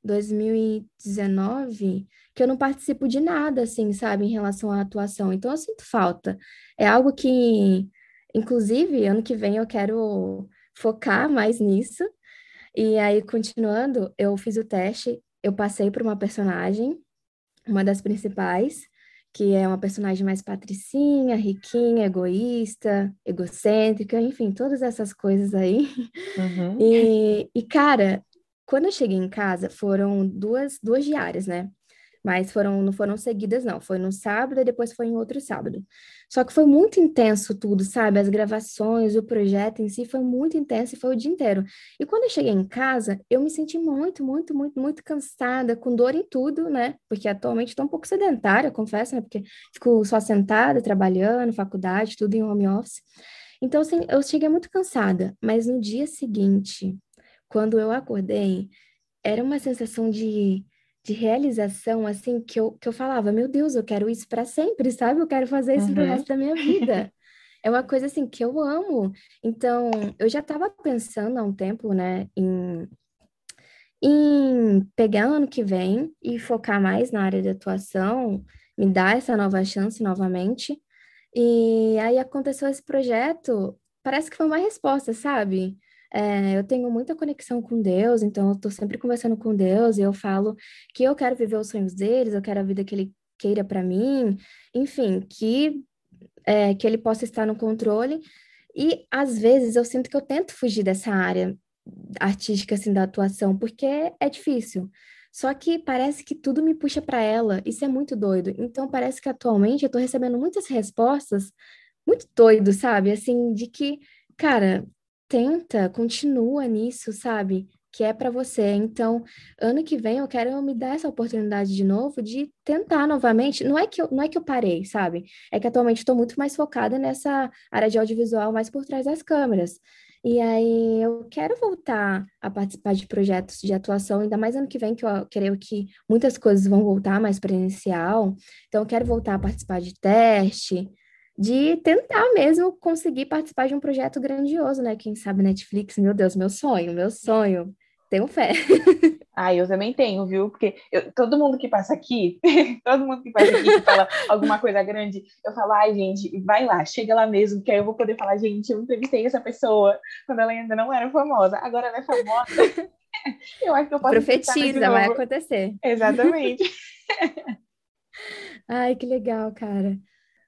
2019 que eu não participo de nada, assim, sabe, em relação à atuação. Então eu sinto falta. É algo que, inclusive, ano que vem eu quero focar mais nisso. E aí, continuando, eu fiz o teste, eu passei por uma personagem, uma das principais, que é uma personagem mais patricinha, riquinha, egoísta, egocêntrica, enfim, todas essas coisas aí. Uhum. E, e, cara, quando eu cheguei em casa, foram duas, duas diárias, né? Mas foram, não foram seguidas, não. Foi no sábado e depois foi em outro sábado. Só que foi muito intenso tudo, sabe? As gravações, o projeto em si foi muito intenso e foi o dia inteiro. E quando eu cheguei em casa, eu me senti muito, muito, muito, muito cansada, com dor em tudo, né? Porque atualmente estou um pouco sedentária, confesso, né? Porque fico só sentada, trabalhando, faculdade, tudo em home office. Então, assim, eu cheguei muito cansada. Mas no dia seguinte, quando eu acordei, era uma sensação de de realização, assim, que eu, que eu falava, meu Deus, eu quero isso para sempre, sabe? Eu quero fazer isso uhum. pro resto da minha vida. é uma coisa, assim, que eu amo. Então, eu já estava pensando há um tempo, né, em, em pegar ano que vem e focar mais na área de atuação, me dar essa nova chance novamente. E aí aconteceu esse projeto, parece que foi uma resposta, sabe? É, eu tenho muita conexão com Deus, então eu estou sempre conversando com Deus e eu falo que eu quero viver os sonhos deles, eu quero a vida que Ele queira para mim, enfim, que, é, que Ele possa estar no controle. E às vezes eu sinto que eu tento fugir dessa área artística, assim, da atuação, porque é difícil. Só que parece que tudo me puxa para ela, isso é muito doido. Então parece que atualmente eu estou recebendo muitas respostas muito doido, sabe? Assim, de que, cara, tenta, continua nisso, sabe? Que é para você. Então, ano que vem eu quero me dar essa oportunidade de novo de tentar novamente. Não é que eu, não é que eu parei, sabe? É que atualmente estou muito mais focada nessa área de audiovisual, mais por trás das câmeras. E aí eu quero voltar a participar de projetos de atuação, ainda mais ano que vem, que eu creio que muitas coisas vão voltar mais presencial. Então, eu quero voltar a participar de teste, de tentar mesmo conseguir participar de um projeto grandioso, né? Quem sabe Netflix, meu Deus, meu sonho, meu sonho. Tenho fé. Ah, eu também tenho, viu? Porque eu, todo mundo que passa aqui, todo mundo que passa aqui que fala alguma coisa grande, eu falo, ai, gente, vai lá, chega lá mesmo, que aí eu vou poder falar, gente, eu entrevistei essa pessoa quando ela ainda não era famosa, agora ela é famosa. eu acho que eu posso Profetiza, vai acontecer. Exatamente. ai, que legal, cara.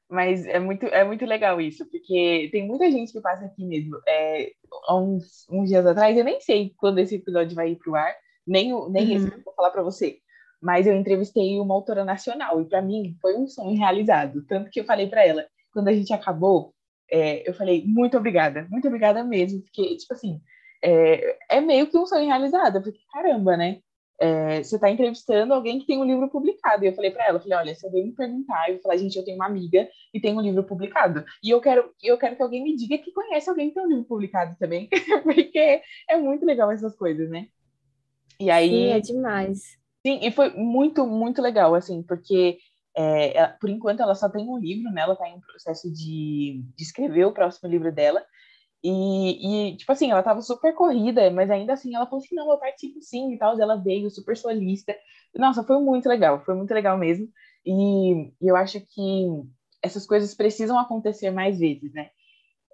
Mas é muito, é muito legal isso, porque tem muita gente que passa aqui mesmo. É, há uns, uns dias atrás, eu nem sei quando esse episódio vai ir pro ar, nem, nem uhum. esse que eu vou falar para você. Mas eu entrevistei uma autora nacional, e para mim foi um sonho realizado. Tanto que eu falei para ela, quando a gente acabou, é, eu falei, muito obrigada, muito obrigada mesmo, porque, tipo assim, é, é meio que um sonho realizado, porque caramba, né? É, você está entrevistando alguém que tem um livro publicado. E eu falei para ela, falei, olha, se alguém me perguntar, eu vou falar, gente, eu tenho uma amiga que tem um livro publicado. E eu quero, eu quero que alguém me diga que conhece alguém que tem um livro publicado também, porque é muito legal essas coisas, né? E aí... Sim, é demais. Sim, e foi muito, muito legal, assim, porque é, por enquanto ela só tem um livro, né? Ela está em processo de, de escrever o próximo livro dela. E, e, tipo assim, ela tava super corrida, mas ainda assim ela falou assim: não, eu participo sim e tal. Ela veio super solista. Nossa, foi muito legal, foi muito legal mesmo. E, eu acho que essas coisas precisam acontecer mais vezes, né?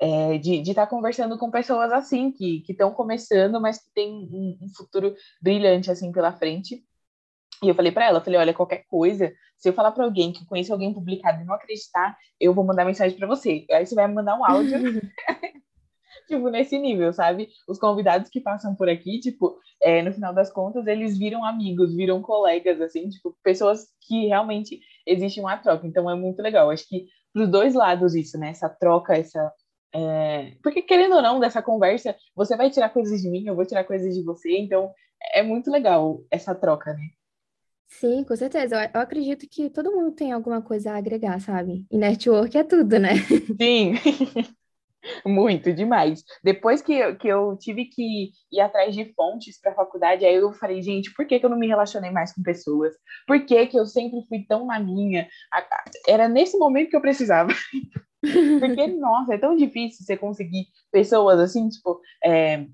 É, de estar tá conversando com pessoas assim, que estão começando, mas que tem um, um, futuro brilhante assim pela frente. E eu falei para ela, falei, olha, qualquer coisa, se eu falar para alguém que eu conheço alguém publicado e não acreditar, eu vou mandar mensagem para você. Aí você vai me mandar um áudio tipo, nesse nível, sabe? Os convidados que passam por aqui, tipo, é, no final das contas, eles viram amigos, viram colegas, assim, tipo, pessoas que realmente existe uma troca. Então é muito legal. Acho que pros dois lados isso, né? Essa troca, essa. É... Porque, querendo ou não, dessa conversa, você vai tirar coisas de mim, eu vou tirar coisas de você, então é muito legal essa troca, né? Sim, com certeza. Eu, eu acredito que todo mundo tem alguma coisa a agregar, sabe? E network é tudo, né? Sim. Muito, demais. Depois que eu, que eu tive que ir atrás de fontes para a faculdade, aí eu falei, gente, por que, que eu não me relacionei mais com pessoas? Por que, que eu sempre fui tão na minha? Era nesse momento que eu precisava. Porque, nossa, é tão difícil você conseguir pessoas assim, tipo, é,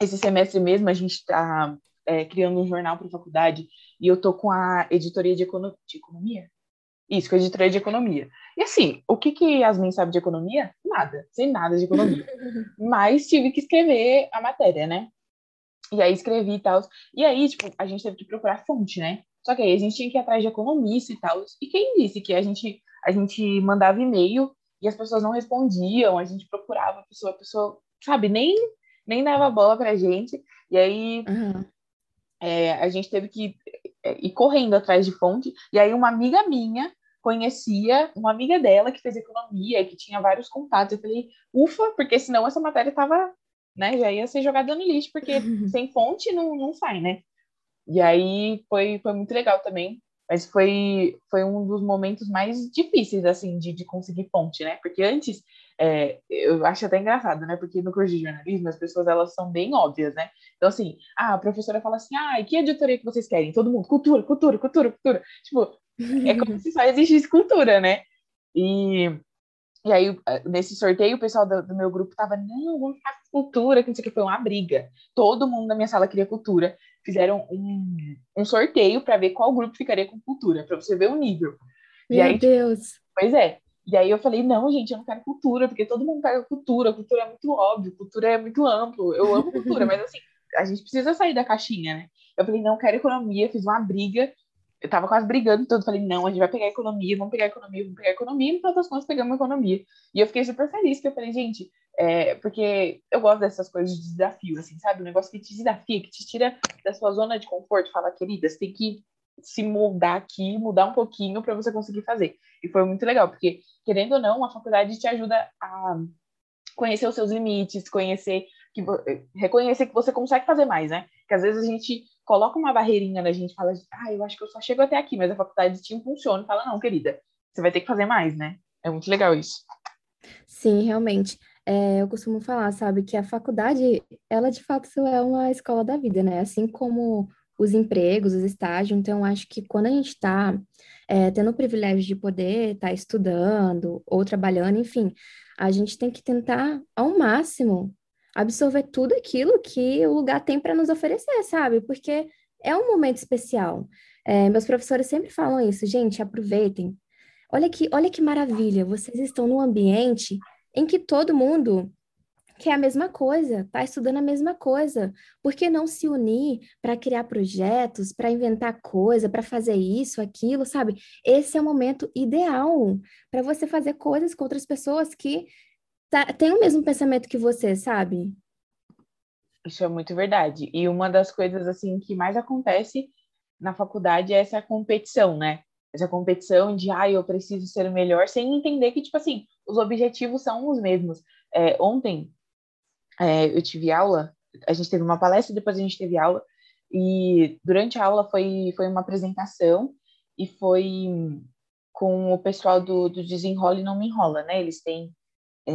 esse semestre mesmo a gente está é, criando um jornal para a faculdade e eu tô com a editoria de, econo de economia. Isso, com a editoria de economia. E assim, o que que Yasmin sabe de economia? Nada, sem nada de economia. Mas tive que escrever a matéria, né? E aí escrevi e tal. E aí, tipo, a gente teve que procurar fonte, né? Só que aí a gente tinha que ir atrás de economista e tal. E quem disse que a gente, a gente mandava e-mail e as pessoas não respondiam, a gente procurava a pessoa, a pessoa, sabe, nem, nem dava bola pra gente. E aí uhum. é, a gente teve que é, ir correndo atrás de fonte. E aí uma amiga minha conhecia uma amiga dela que fez economia, que tinha vários contatos. Eu falei, ufa, porque senão essa matéria tava, né, já ia ser jogada no lixo, porque sem fonte não, não sai, né? E aí foi, foi muito legal também. Mas foi, foi um dos momentos mais difíceis, assim, de, de conseguir fonte, né? Porque antes, é, eu acho até engraçado, né? Porque no curso de jornalismo, as pessoas, elas são bem óbvias, né? Então, assim, ah, a professora fala assim, ah, que editoria que vocês querem? Todo mundo, cultura, cultura, cultura, cultura. Tipo, é como se só existisse cultura, né? E, e aí, nesse sorteio, o pessoal do, do meu grupo tava, não, vamos ficar com cultura, que não sei o que, foi uma briga. Todo mundo na minha sala queria cultura. Fizeram um, um sorteio para ver qual grupo ficaria com cultura, para você ver o nível. Meu aí, Deus! Pois é. E aí eu falei, não, gente, eu não quero cultura, porque todo mundo pega cultura, cultura é muito óbvio, cultura é muito amplo, eu amo cultura, mas assim, a gente precisa sair da caixinha, né? Eu falei, não, quero economia, fiz uma briga, eu tava quase brigando todo, falei, não, a gente vai pegar economia, vamos pegar economia, vamos pegar economia, e no final das contas pegamos economia. E eu fiquei super feliz, que eu falei, gente, é, porque eu gosto dessas coisas de desafio, assim, sabe? Um negócio que te desafia, que te tira da sua zona de conforto, fala, querida, você tem que se moldar aqui, mudar um pouquinho para você conseguir fazer. E foi muito legal, porque, querendo ou não, a faculdade te ajuda a conhecer os seus limites, conhecer que reconhecer que você consegue fazer mais, né? Que às vezes a gente coloca uma barreirinha na gente, fala, ah, eu acho que eu só chego até aqui, mas a faculdade te impulsiona e fala, não, querida, você vai ter que fazer mais, né? É muito legal isso. Sim, realmente. É, eu costumo falar, sabe, que a faculdade, ela de fato é uma escola da vida, né? Assim como os empregos, os estágios. Então, acho que quando a gente está é, tendo o privilégio de poder estar tá estudando ou trabalhando, enfim, a gente tem que tentar ao máximo absorver tudo aquilo que o lugar tem para nos oferecer, sabe? Porque é um momento especial. É, meus professores sempre falam isso, gente, aproveitem. Olha que, olha que maravilha, vocês estão num ambiente em que todo mundo quer a mesma coisa, está estudando a mesma coisa. Por que não se unir para criar projetos, para inventar coisa, para fazer isso, aquilo, sabe? Esse é o momento ideal para você fazer coisas com outras pessoas que tá, tem o mesmo pensamento que você, sabe? Isso é muito verdade. E uma das coisas assim que mais acontece na faculdade é essa competição, né? Essa competição de, ah, eu preciso ser o melhor, sem entender que, tipo assim, os objetivos são os mesmos. É, ontem é, eu tive aula, a gente teve uma palestra, depois a gente teve aula, e durante a aula foi, foi uma apresentação e foi com o pessoal do, do Desenrola e Não Me Enrola, né? Eles têm é,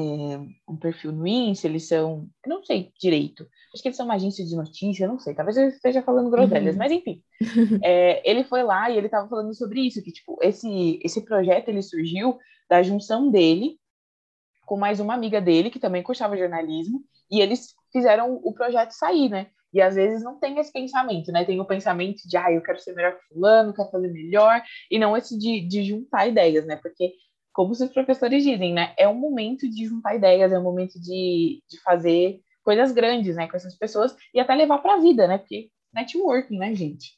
um perfil no Insta, eles são, não sei direito, acho que eles são uma agência de notícia, não sei, talvez eu esteja falando groselhas, uhum. mas enfim, é, ele foi lá e ele estava falando sobre isso, que tipo, esse, esse projeto ele surgiu da junção dele com mais uma amiga dele, que também cursava jornalismo, e eles fizeram o projeto sair, né? E às vezes não tem esse pensamento, né? Tem o pensamento de, ah, eu quero ser melhor que fulano, quero fazer melhor, e não esse de, de juntar ideias, né? Porque como os professores dizem, né? É um momento de juntar ideias, é um momento de, de fazer coisas grandes, né, com essas pessoas e até levar para a vida, né? Porque networking, né, gente?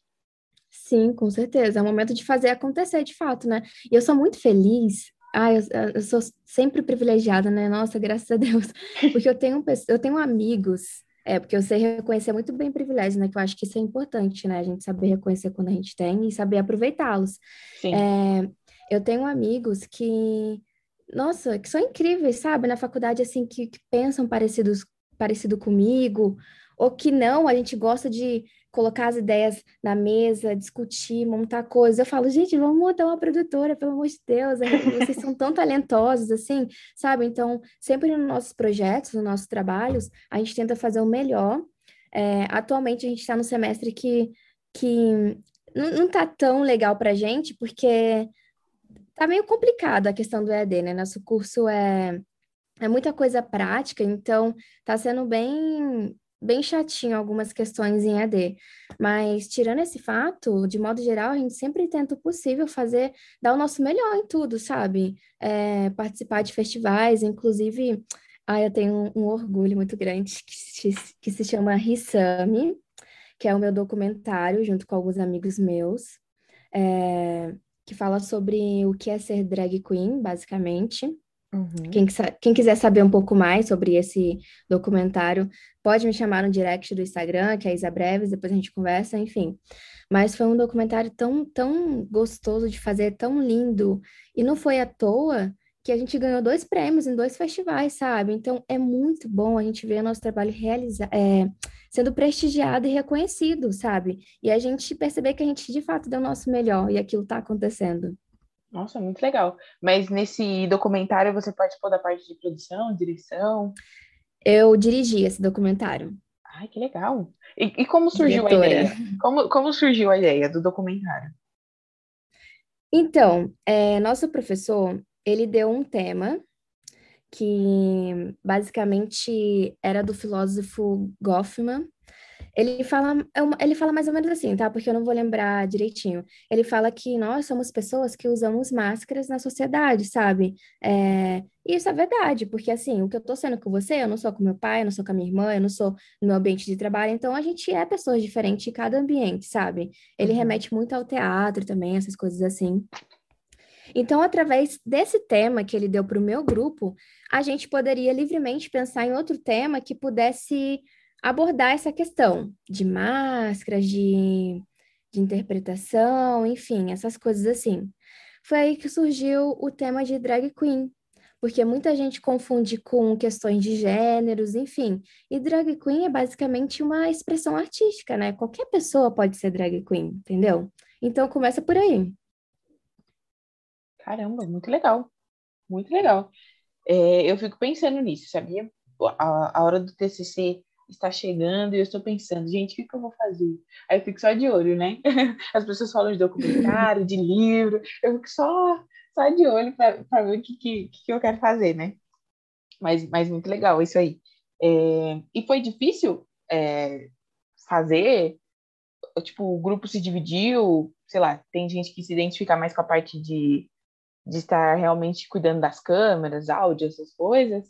Sim, com certeza. É o momento de fazer acontecer, de fato, né? E eu sou muito feliz. Ah, eu, eu sou sempre privilegiada, né? Nossa, graças a Deus. Porque eu tenho, eu tenho amigos é, porque eu sei reconhecer muito bem privilégios, né? Que eu acho que isso é importante, né? A gente saber reconhecer quando a gente tem e saber aproveitá-los. É, eu tenho amigos que, nossa, que são incríveis, sabe? Na faculdade, assim, que, que pensam parecidos, parecido comigo, ou que não, a gente gosta de colocar as ideias na mesa, discutir, montar coisas. Eu falo, gente, vamos montar uma produtora, pelo amor de Deus, vocês são tão talentosos, assim, sabe? Então, sempre nos nossos projetos, nos nossos trabalhos, a gente tenta fazer o melhor. É, atualmente, a gente está no semestre que, que não, não tá tão legal para gente, porque tá meio complicado a questão do EAD, né? Nosso curso é, é muita coisa prática, então tá sendo bem bem chatinho algumas questões em EAD. Mas tirando esse fato, de modo geral, a gente sempre tenta o possível fazer, dar o nosso melhor em tudo, sabe? É, participar de festivais, inclusive, ah, eu tenho um, um orgulho muito grande que se, que se chama Risami, que é o meu documentário junto com alguns amigos meus. É, que fala sobre o que é ser drag queen, basicamente. Uhum. Quem, quem, quiser saber um pouco mais sobre esse documentário, pode me chamar no direct do Instagram, que é Isa Breves, depois a gente conversa, enfim. Mas foi um documentário tão, tão gostoso de fazer, tão lindo, e não foi à toa que a gente ganhou dois prêmios em dois festivais, sabe? Então é muito bom a gente ver o nosso trabalho realizar, é, sendo prestigiado e reconhecido, sabe? E a gente perceber que a gente de fato deu o nosso melhor e aquilo está acontecendo. Nossa, muito legal. Mas nesse documentário você participou da parte de produção, direção? Eu dirigi esse documentário. Ai, que legal. E, e como surgiu Diretora. a ideia? Como, como surgiu a ideia do documentário? Então, é, nosso professor, ele deu um tema que basicamente era do filósofo Goffman, ele fala, é ele fala mais ou menos assim, tá? Porque eu não vou lembrar direitinho. Ele fala que nós somos pessoas que usamos máscaras na sociedade, sabe? É, e isso é verdade, porque assim, o que eu tô sendo com você, eu não sou com meu pai, eu não sou com a minha irmã, eu não sou no meu ambiente de trabalho, então a gente é pessoas diferentes em cada ambiente, sabe? Ele uhum. remete muito ao teatro também, essas coisas assim. Então, através desse tema que ele deu para o meu grupo, a gente poderia livremente pensar em outro tema que pudesse abordar essa questão de máscaras, de, de interpretação, enfim, essas coisas assim. Foi aí que surgiu o tema de drag queen, porque muita gente confunde com questões de gêneros, enfim. E drag queen é basicamente uma expressão artística, né? Qualquer pessoa pode ser drag queen, entendeu? Então começa por aí. Caramba, muito legal. Muito legal. É, eu fico pensando nisso, sabia? A, a hora do TCC está chegando e eu estou pensando, gente, o que, que eu vou fazer? Aí eu fico só de olho, né? As pessoas falam de documentário, de livro, eu fico só, só de olho para ver o que, que, que eu quero fazer, né? Mas, mas muito legal isso aí. É, e foi difícil é, fazer? Tipo, o grupo se dividiu, sei lá, tem gente que se identifica mais com a parte de, de estar realmente cuidando das câmeras, áudio, essas coisas.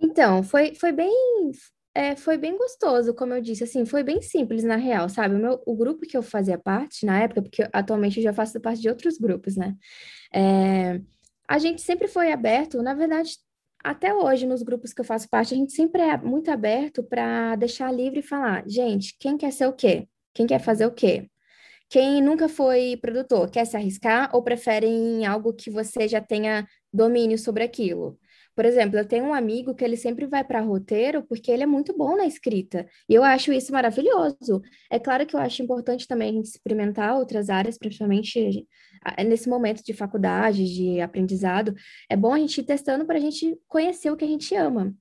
Então, foi, foi bem é, foi bem gostoso, como eu disse, assim, foi bem simples na real, sabe? O, meu, o grupo que eu fazia parte na época, porque atualmente eu já faço parte de outros grupos, né? É, a gente sempre foi aberto, na verdade, até hoje, nos grupos que eu faço parte, a gente sempre é muito aberto para deixar livre e falar, gente, quem quer ser o quê? Quem quer fazer o quê? Quem nunca foi produtor, quer se arriscar ou prefere em algo que você já tenha domínio sobre aquilo? Por exemplo, eu tenho um amigo que ele sempre vai para roteiro porque ele é muito bom na escrita. E eu acho isso maravilhoso. É claro que eu acho importante também a gente experimentar outras áreas, principalmente nesse momento de faculdade, de aprendizado. É bom a gente ir testando para a gente conhecer o que a gente ama.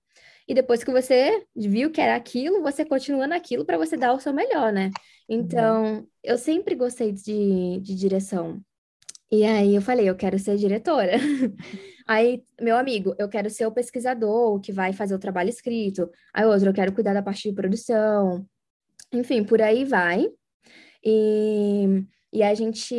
E depois que você viu que era aquilo, você continua naquilo para você dar o seu melhor, né? Então, uhum. eu sempre gostei de, de direção. E aí eu falei, eu quero ser diretora. Aí, meu amigo, eu quero ser o pesquisador que vai fazer o trabalho escrito. Aí outro, eu quero cuidar da parte de produção. Enfim, por aí vai. E, e a gente,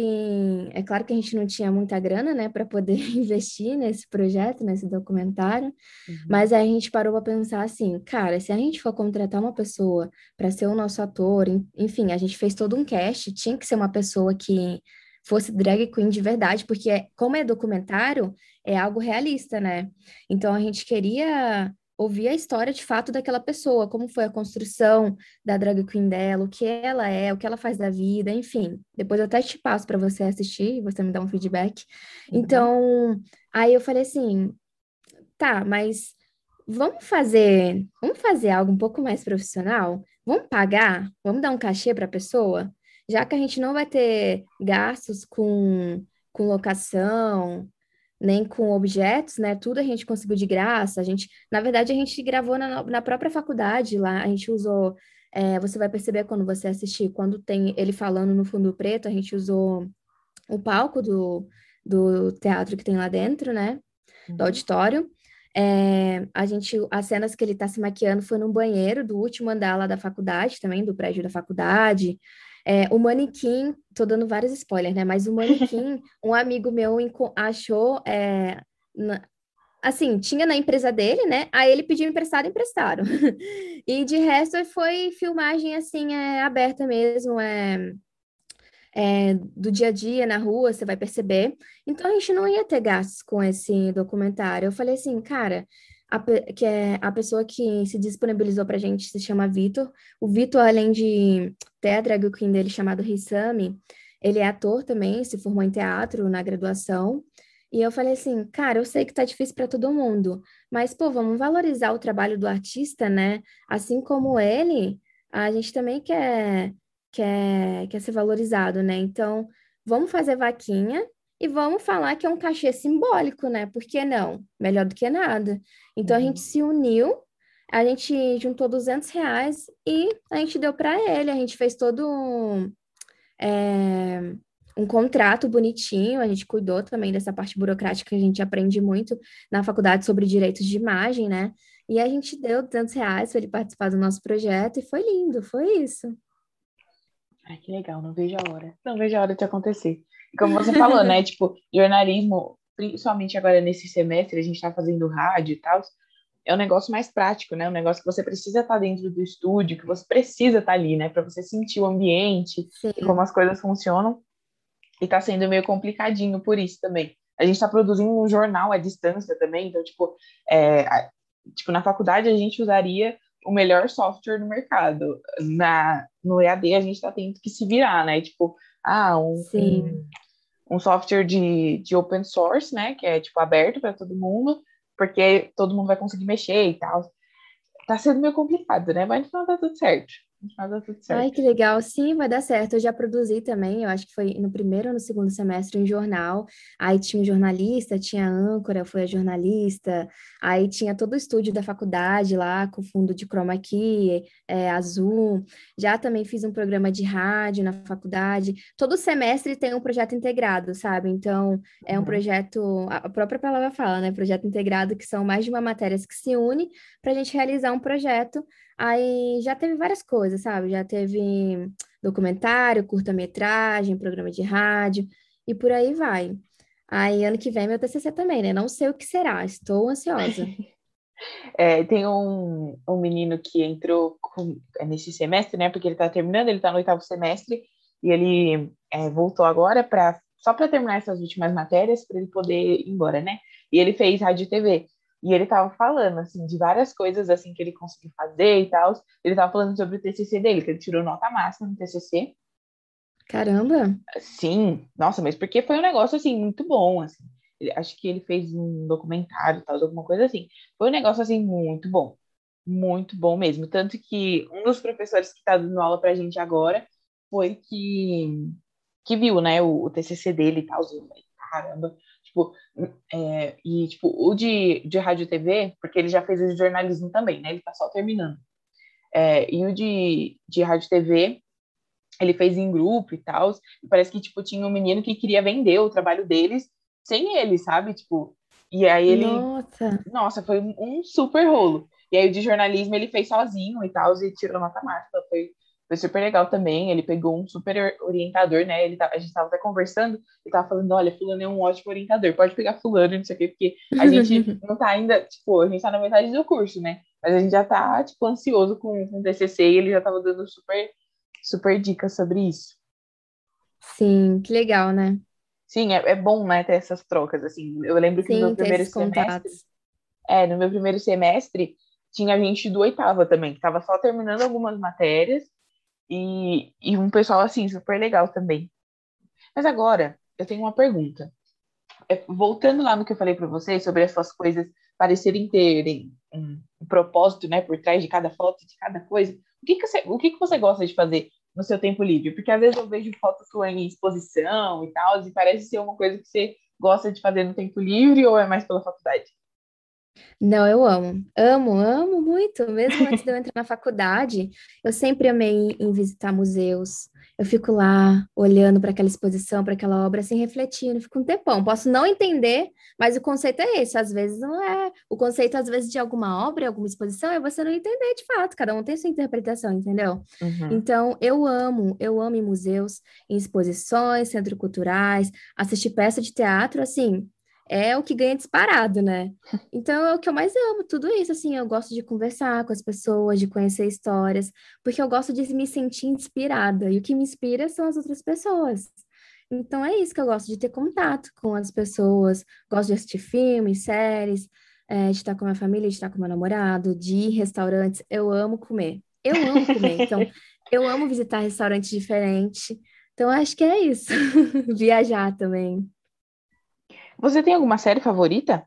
é claro que a gente não tinha muita grana, né, para poder investir nesse projeto, nesse documentário, uhum. mas aí a gente parou para pensar assim, cara, se a gente for contratar uma pessoa para ser o nosso ator, enfim, a gente fez todo um cast, tinha que ser uma pessoa que fosse drag queen de verdade, porque é, como é documentário, é algo realista, né? Então a gente queria ouvir a história de fato daquela pessoa, como foi a construção da drag queen dela, o que ela é, o que ela faz da vida, enfim. Depois eu até te passo para você assistir, você me dá um feedback. Uhum. Então, aí eu falei assim, tá, mas vamos fazer, vamos fazer algo um pouco mais profissional? Vamos pagar? Vamos dar um cachê para a pessoa? já que a gente não vai ter gastos com, com locação, nem com objetos, né? Tudo a gente conseguiu de graça. A gente, na verdade, a gente gravou na, na própria faculdade lá. A gente usou. É, você vai perceber quando você assistir, quando tem ele falando no fundo preto, a gente usou o palco do, do teatro que tem lá dentro, né? Do uhum. auditório. É, a gente, as cenas que ele está se maquiando foi no banheiro do último andar lá da faculdade, também do prédio da faculdade. É, o manequim, tô dando vários spoilers, né? Mas o manequim, um amigo meu achou, é, na, assim, tinha na empresa dele, né? Aí ele pediu emprestado, emprestaram. e de resto foi filmagem, assim, é, aberta mesmo, é, é, do dia a dia na rua, você vai perceber. Então a gente não ia ter gastos com esse documentário. Eu falei assim, cara, a, que é a pessoa que se disponibilizou para a gente se chama Vitor. O Vitor, além de ter a drag queen dele chamado Rissami, ele é ator também, se formou em teatro na graduação. E eu falei assim, cara, eu sei que tá difícil para todo mundo, mas pô, vamos valorizar o trabalho do artista, né? Assim como ele, a gente também quer quer quer ser valorizado, né? Então, vamos fazer vaquinha e vamos falar que é um cachê simbólico, né? Por que não? Melhor do que nada. Então, uhum. a gente se uniu, a gente juntou 200 reais e a gente deu para ele. A gente fez todo um, é, um contrato bonitinho, a gente cuidou também dessa parte burocrática que a gente aprende muito na faculdade sobre direitos de imagem, né? E a gente deu 200 reais para ele participar do nosso projeto e foi lindo, foi isso. Ai, que legal, não vejo a hora. Não vejo a hora de acontecer como você falou, né? Tipo, jornalismo, principalmente agora nesse semestre, a gente está fazendo rádio e tal, é um negócio mais prático, né? Um negócio que você precisa estar tá dentro do estúdio, que você precisa estar tá ali, né? Para você sentir o ambiente e como as coisas funcionam. E tá sendo meio complicadinho por isso também. A gente está produzindo um jornal à distância também, então, tipo, é, tipo, na faculdade a gente usaria o melhor software do mercado. Na, no EAD a gente está tendo que se virar, né? Tipo, ah, um, Sim um software de, de open source, né? Que é tipo aberto para todo mundo, porque todo mundo vai conseguir mexer e tal. Tá sendo meio complicado, né? Mas no final tá tudo certo. Mas dá tudo certo. Ai, que legal. Sim, vai dar certo. Eu já produzi também, eu acho que foi no primeiro ou no segundo semestre, um jornal. Aí tinha um jornalista, tinha a âncora, foi a jornalista. Aí tinha todo o estúdio da faculdade lá, com fundo de chroma key, é, azul. Já também fiz um programa de rádio na faculdade. Todo semestre tem um projeto integrado, sabe? Então, é um uhum. projeto, a própria palavra fala, né? Projeto integrado, que são mais de uma matéria que se une para a gente realizar um projeto Aí já teve várias coisas, sabe? Já teve documentário, curta-metragem, programa de rádio e por aí vai. Aí ano que vem meu TCC também, né? Não sei o que será, estou ansiosa. É, tem um, um menino que entrou com, é, nesse semestre, né? Porque ele está terminando, ele está no oitavo semestre e ele é, voltou agora para só para terminar essas últimas matérias para ele poder ir embora, né? E ele fez rádio e TV. E ele tava falando, assim, de várias coisas, assim, que ele conseguiu fazer e tal. Ele tava falando sobre o TCC dele, que ele tirou nota máxima no TCC. Caramba! Sim, nossa, mas porque foi um negócio, assim, muito bom, assim. Ele, acho que ele fez um documentário, tal, alguma coisa assim. Foi um negócio, assim, muito bom. Muito bom mesmo. Tanto que um dos professores que tá dando aula pra gente agora foi que, que viu, né, o, o TCC dele e tal. Caramba, Tipo, é, e tipo, o de, de rádio e TV, porque ele já fez jornalismo também, né? Ele tá só terminando. É, e o de, de rádio e TV, ele fez em grupo e tal. E parece que, tipo, tinha um menino que queria vender o trabalho deles sem ele, sabe? Tipo, e aí ele. Nossa! Nossa, foi um super rolo. E aí o de jornalismo ele fez sozinho e tal, e tirou nota máxima. Foi, foi super legal também. Ele pegou um super orientador, né? Ele tá, a gente tava até conversando e tava falando: olha, Fulano é um ótimo orientador, pode pegar Fulano, não sei o quê, porque a gente não tá ainda, tipo, a gente tá na metade do curso, né? Mas a gente já tá, tipo, ansioso com, com o TCC e ele já tava dando super, super dicas sobre isso. Sim, que legal, né? Sim, é, é bom, né, ter essas trocas, assim. Eu lembro que Sim, no meu primeiro semestre. É, no meu primeiro semestre tinha gente do oitava também, que tava só terminando algumas matérias e, e um pessoal assim, super legal também. Mas agora, eu tenho uma pergunta. É, voltando lá no que eu falei para vocês sobre essas coisas parecerem terem um, um, propósito, né, por trás de cada foto, de cada coisa. O que, que você, o que, que você gosta de fazer no seu tempo livre? Porque às vezes eu vejo fotos sua em exposição e tal, e parece ser uma coisa que você gosta de fazer no tempo livre ou é mais pela faculdade? Não, eu amo. Amo, amo muito. Mesmo antes de eu entrar na faculdade, eu sempre amei em visitar museus. Eu fico lá olhando para aquela exposição, para aquela obra, assim, refletindo, fico um tempão. Posso não entender, mas o conceito é esse. Às vezes não é. O conceito, às vezes, de alguma obra, alguma exposição, é você não entender de fato. Cada um tem sua interpretação, entendeu? Uhum. Então, eu amo, eu amo em museus, em exposições, centros culturais, assistir peça de teatro, assim, é o que ganha disparado, né? Então é o que eu mais amo, tudo isso, assim, eu gosto de conversar com as pessoas, de conhecer histórias, porque eu gosto de me sentir inspirada, e o que me inspira são as outras pessoas. Então é isso que eu gosto de ter contato com as pessoas, gosto de assistir filmes, séries, é, de estar com a minha família, de estar com meu namorado, de ir em restaurantes, eu amo comer. Eu amo comer, então eu amo visitar restaurantes diferentes. Então acho que é isso. Viajar também. Você tem alguma série favorita?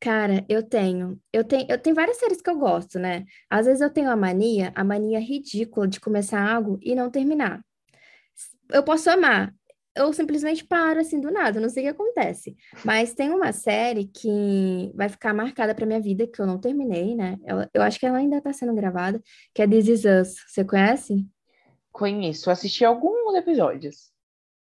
Cara, eu tenho. Eu tenho, eu tenho várias séries que eu gosto, né? Às vezes eu tenho a mania, a mania ridícula de começar algo e não terminar. Eu posso amar, eu simplesmente paro assim do nada, não sei o que acontece. Mas tem uma série que vai ficar marcada para minha vida, que eu não terminei, né? Eu, eu acho que ela ainda tá sendo gravada, que é This Is Us. Você conhece? Conheço, assisti alguns episódios.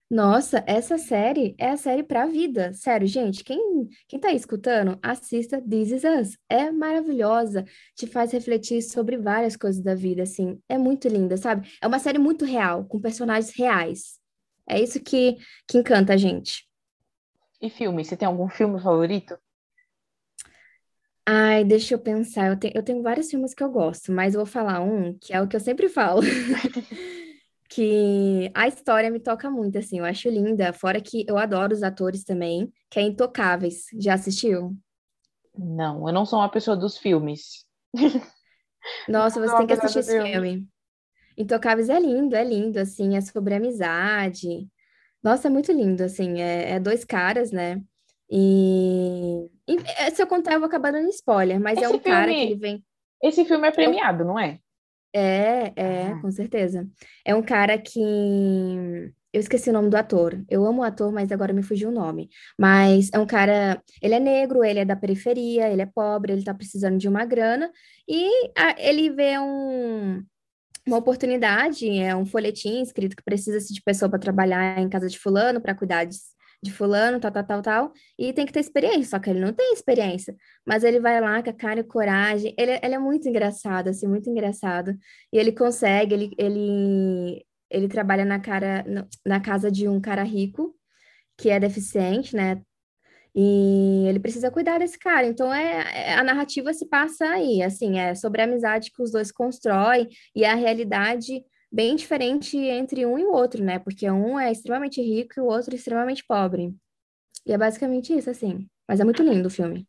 Nossa, essa série é a série pra vida. Sério, gente, quem, quem tá aí escutando, assista This Is Us. É maravilhosa, te faz refletir sobre várias coisas da vida, assim. É muito linda, sabe? É uma série muito real, com personagens reais. É isso que, que encanta a gente. E filme? Você tem algum filme favorito? Ai, deixa eu pensar. Eu, te, eu tenho vários filmes que eu gosto, mas eu vou falar um que é o que eu sempre falo. que a história me toca muito, assim, eu acho linda. Fora que eu adoro os atores também, que é Intocáveis. Já assistiu? Não, eu não sou uma pessoa dos filmes. Nossa, você tem que assistir esse filme. filme. Intocáveis é lindo, é lindo, assim, é sobre amizade. Nossa, é muito lindo, assim, é, é dois caras, né? E... e, é, se eu contar, eu vou acabar dando spoiler, mas é esse é um filme, cara que ele vem. Esse filme é premiado, não é? É, é, ah. com certeza. É um cara que. Eu esqueci o nome do ator. Eu amo o ator, mas agora me fugiu o nome. Mas é um cara. Ele é negro, ele é da periferia, ele é pobre, ele tá precisando de uma grana. E ele vê um, uma oportunidade, é um folhetim escrito que precisa de pessoa para trabalhar em casa de fulano, para cuidar de, de fulano, tal, tal, tal, tal, e tem que ter experiência, só que ele não tem experiência, mas ele vai lá com a cara e coragem, ele, ele é muito engraçado, assim, muito engraçado, e ele consegue, ele, ele, ele trabalha na, cara, na casa de um cara rico, que é deficiente, né, e ele precisa cuidar desse cara. Então, é, é, a narrativa se passa aí, assim, é sobre a amizade que os dois constroem e a realidade bem diferente entre um e o outro, né? Porque um é extremamente rico e o outro é extremamente pobre. E é basicamente isso, assim. Mas é muito lindo o filme.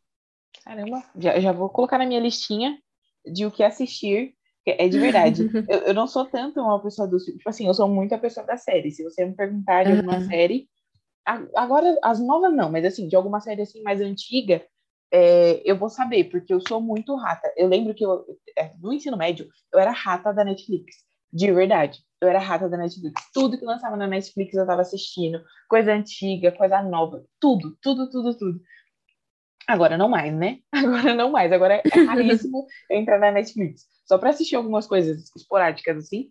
Caramba, já, já vou colocar na minha listinha de o que assistir. É de verdade. eu, eu não sou tanto uma pessoa do. Tipo assim, eu sou muito a pessoa da série. Se você me perguntar de alguma uhum. série. Agora, as novas não, mas assim, de alguma série assim mais antiga, é, eu vou saber, porque eu sou muito rata. Eu lembro que eu, é, no ensino médio, eu era rata da Netflix. De verdade. Eu era rata da Netflix. Tudo que lançava na Netflix eu tava assistindo. Coisa antiga, coisa nova. Tudo, tudo, tudo, tudo. Agora não mais, né? Agora não mais. Agora é raríssimo entrar na Netflix. Só para assistir algumas coisas esporádicas, assim.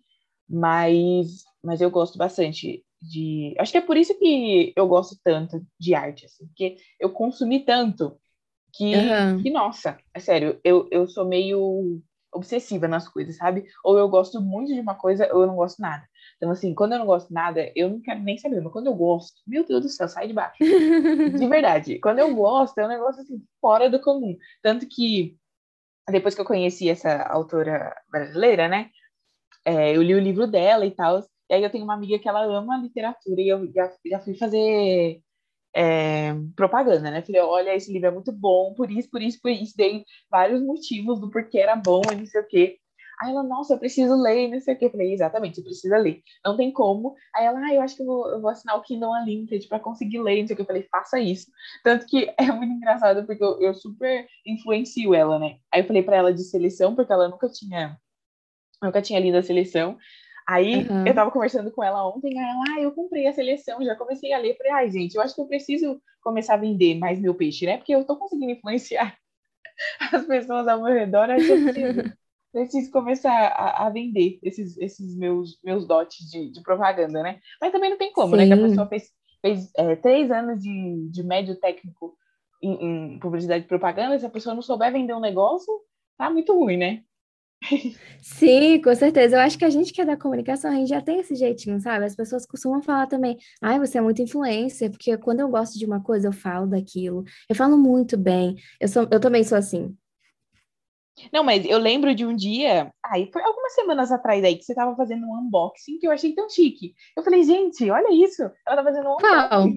Mas, mas eu gosto bastante de. Acho que é por isso que eu gosto tanto de arte, assim. Porque eu consumi tanto que, uhum. que nossa, é sério, eu, eu sou meio obsessiva nas coisas, sabe? Ou eu gosto muito de uma coisa ou eu não gosto nada. Então, assim, quando eu não gosto nada, eu não quero nem saber. Mas quando eu gosto, meu Deus do céu, sai de baixo. de verdade. Quando eu gosto, é um negócio assim, fora do comum. Tanto que, depois que eu conheci essa autora brasileira, né? É, eu li o livro dela e tal. E aí eu tenho uma amiga que ela ama literatura e eu já, já fui fazer é, propaganda, né? Falei, olha, esse livro é muito bom, por isso, por isso, por isso. Dei vários motivos do porquê era bom e não sei o quê. Aí ela, nossa, eu preciso ler, não sei o quê. Eu falei, exatamente, você precisa ler. Não tem como. Aí ela, ah, eu acho que eu vou, eu vou assinar o Kindle Unlimited para conseguir ler, não sei o quê. Eu falei, faça isso. Tanto que é muito engraçado, porque eu, eu super influencio ela, né? Aí eu falei para ela de seleção, porque ela nunca tinha, nunca tinha lido a seleção. Aí uhum. eu tava conversando com ela ontem, ela, ah, eu comprei a seleção, já comecei a ler. Falei, ai, gente, eu acho que eu preciso começar a vender mais meu peixe, né? Porque eu tô conseguindo influenciar as pessoas ao meu redor, acho que eu preciso, preciso começar a, a, vender esses, esses meus, meus dotes de, de propaganda, né? Mas também não tem como, Sim. né? Que a pessoa fez, fez é, três anos de, de médio técnico em, em publicidade e propaganda, se a pessoa não souber vender um negócio, tá muito ruim, né? Sim, com certeza. Eu acho que a gente que é da comunicação, a gente já tem esse jeitinho, sabe? As pessoas costumam falar também, ai, você é muito influencer, porque quando eu gosto de uma coisa, eu falo daquilo. Eu falo muito bem. Eu, sou, eu também sou assim. Não, mas eu lembro de um dia, aí foi algumas semanas atrás aí, que você tava fazendo um unboxing que eu achei tão chique. Eu falei, gente, olha isso. Ela tá fazendo um unboxing.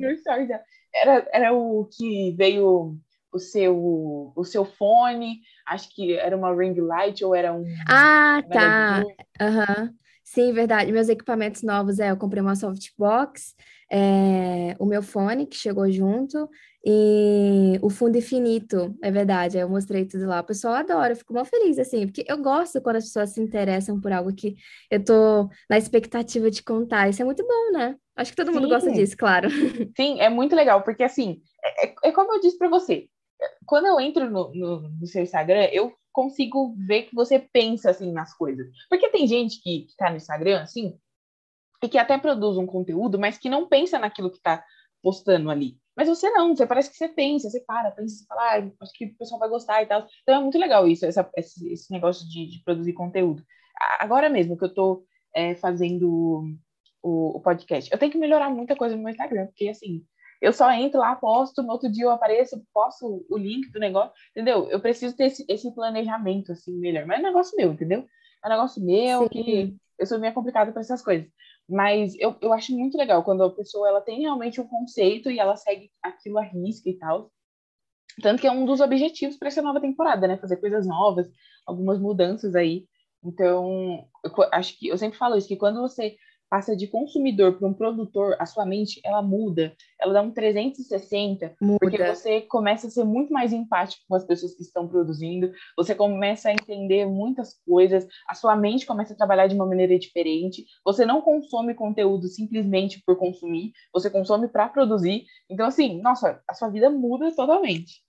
Era, era o que veio o seu, o seu fone, acho que era uma ring light ou era um. Ah, tá. Aham. Uhum. Sim, verdade. Meus equipamentos novos, é, eu comprei uma softbox, é, o meu fone que chegou junto e o fundo infinito, é verdade. Eu mostrei tudo lá. O pessoal adora, eu fico muito feliz, assim, porque eu gosto quando as pessoas se interessam por algo que eu tô na expectativa de contar. Isso é muito bom, né? Acho que todo Sim. mundo gosta disso, claro. Sim, é muito legal, porque assim, é, é, é como eu disse para você, quando eu entro no, no, no, seu Instagram, eu consigo ver que você pensa assim nas coisas. Porque tem gente que, que tá no Instagram, assim, e que até produz um conteúdo, mas que não pensa naquilo que tá postando ali. Mas você não, você parece que você pensa, você para, pensa, você fala, ah, acho que o pessoal vai gostar e tal. Então é muito legal isso, essa, esse, esse negócio de, de, produzir conteúdo. Agora mesmo que eu tô é, fazendo o, o, podcast, eu tenho que melhorar muita coisa no meu Instagram, porque assim, eu só entro lá, posto, no outro dia eu apareço, posto o link do negócio, entendeu? Eu preciso ter esse, esse planejamento, assim, melhor. Mas é um negócio meu, entendeu? É um negócio meu Sim. que eu sou meio complicada para essas coisas. Mas eu, eu acho muito legal quando a pessoa ela tem realmente um conceito e ela segue aquilo à risca e tal. Tanto que é um dos objetivos para essa nova temporada, né? Fazer coisas novas, algumas mudanças aí. Então, eu acho que eu sempre falo isso, que quando você passa de consumidor para um produtor, a sua mente ela muda, ela dá um 360, muda. porque você começa a ser muito mais empático com as pessoas que estão produzindo, você começa a entender muitas coisas, a sua mente começa a trabalhar de uma maneira diferente, você não consome conteúdo simplesmente por consumir, você consome para produzir. Então assim, nossa, a sua vida muda totalmente.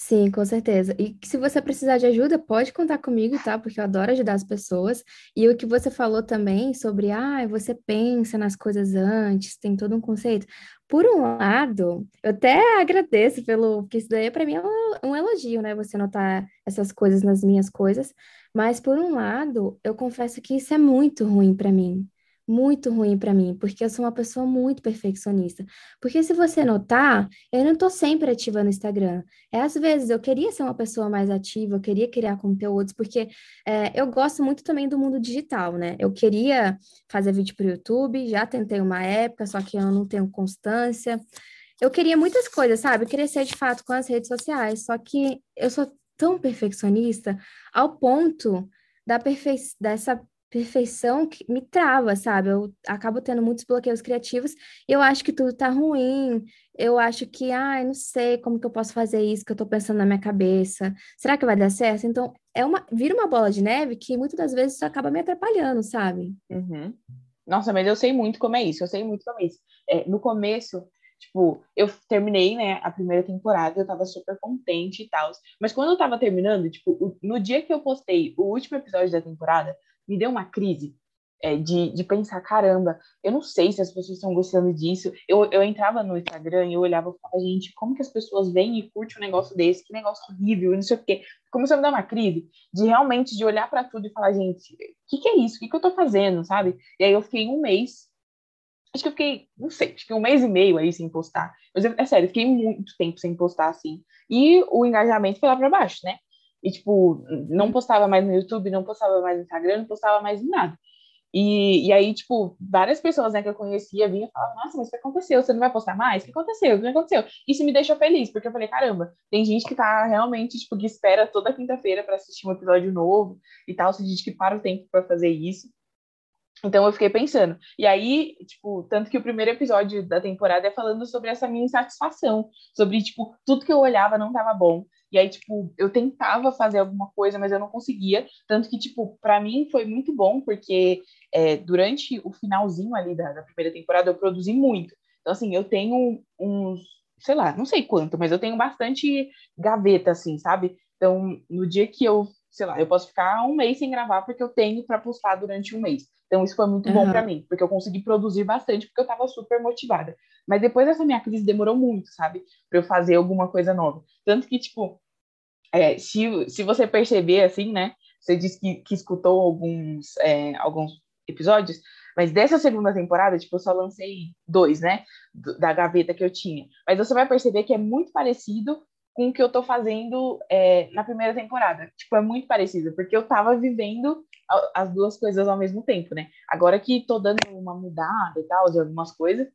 Sim, com certeza. E se você precisar de ajuda, pode contar comigo, tá? Porque eu adoro ajudar as pessoas. E o que você falou também sobre, ah, você pensa nas coisas antes, tem todo um conceito. Por um lado, eu até agradeço pelo, porque isso daí para mim é um, um elogio, né? Você notar essas coisas nas minhas coisas. Mas por um lado, eu confesso que isso é muito ruim para mim muito ruim para mim, porque eu sou uma pessoa muito perfeccionista. Porque se você notar, eu não estou sempre ativa no Instagram. É, às vezes eu queria ser uma pessoa mais ativa, eu queria criar conteúdos, porque é, eu gosto muito também do mundo digital, né? Eu queria fazer vídeo para o YouTube, já tentei uma época, só que eu não tenho constância. Eu queria muitas coisas, sabe? Queria ser de fato com as redes sociais, só que eu sou tão perfeccionista ao ponto da perfe... dessa perfeição que me trava, sabe? Eu acabo tendo muitos bloqueios criativos. Eu acho que tudo tá ruim. Eu acho que, ai, não sei como que eu posso fazer isso que eu tô pensando na minha cabeça. Será que vai dar certo? Então, é uma vira uma bola de neve que muitas das vezes acaba me atrapalhando, sabe? Uhum. Nossa, mas eu sei muito como é isso. Eu sei muito como é isso. É, no começo, Tipo, eu terminei, né, a primeira temporada, eu tava super contente e tal. Mas quando eu tava terminando, tipo, no dia que eu postei o último episódio da temporada, me deu uma crise é, de, de pensar, caramba, eu não sei se as pessoas estão gostando disso. Eu, eu entrava no Instagram e eu olhava e falava, gente, como que as pessoas vêm e curtem um negócio desse? Que negócio horrível, não sei o quê. Começou a me dar uma crise de realmente de olhar para tudo e falar, gente, o que, que é isso? O que, que eu tô fazendo, sabe? E aí eu fiquei um mês, acho que eu fiquei, não sei, acho que um mês e meio aí sem postar. Mas é sério, eu fiquei muito tempo sem postar assim. E o engajamento foi lá para baixo, né? E, tipo, não postava mais no YouTube, não postava mais no Instagram, não postava mais em nada. E, e aí, tipo, várias pessoas né, que eu conhecia vinham e falavam, nossa, mas o que aconteceu? Você não vai postar mais? O que aconteceu? O que aconteceu? Isso me deixou feliz, porque eu falei, caramba, tem gente que tá realmente, tipo, que espera toda quinta-feira para assistir um episódio novo e tal, tem gente que para o tempo para fazer isso. Então eu fiquei pensando. E aí, tipo, tanto que o primeiro episódio da temporada é falando sobre essa minha insatisfação, sobre, tipo, tudo que eu olhava não tava bom. E aí, tipo, eu tentava fazer alguma coisa, mas eu não conseguia. Tanto que, tipo, para mim foi muito bom, porque é, durante o finalzinho ali da, da, primeira temporada eu produzi muito. Então, assim, eu tenho uns, sei lá, não sei quanto, mas eu tenho bastante gaveta, assim, sabe? Então, no dia que eu, sei lá, eu posso ficar um mês sem gravar porque eu tenho para postar durante um mês. Então, isso foi muito bom para mim, porque eu consegui produzir bastante, porque eu estava super motivada. Mas depois dessa minha crise demorou muito, sabe? Para eu fazer alguma coisa nova. Tanto que, tipo, é, se, se você perceber, assim, né? você disse que, que escutou alguns, é, alguns episódios, mas dessa segunda temporada, tipo, eu só lancei dois, né? Da gaveta que eu tinha. Mas você vai perceber que é muito parecido com o que eu tô fazendo é, na primeira temporada. Tipo, é muito parecido, porque eu tava vivendo as duas coisas ao mesmo tempo, né? Agora que tô dando uma mudada e tal, de algumas coisas,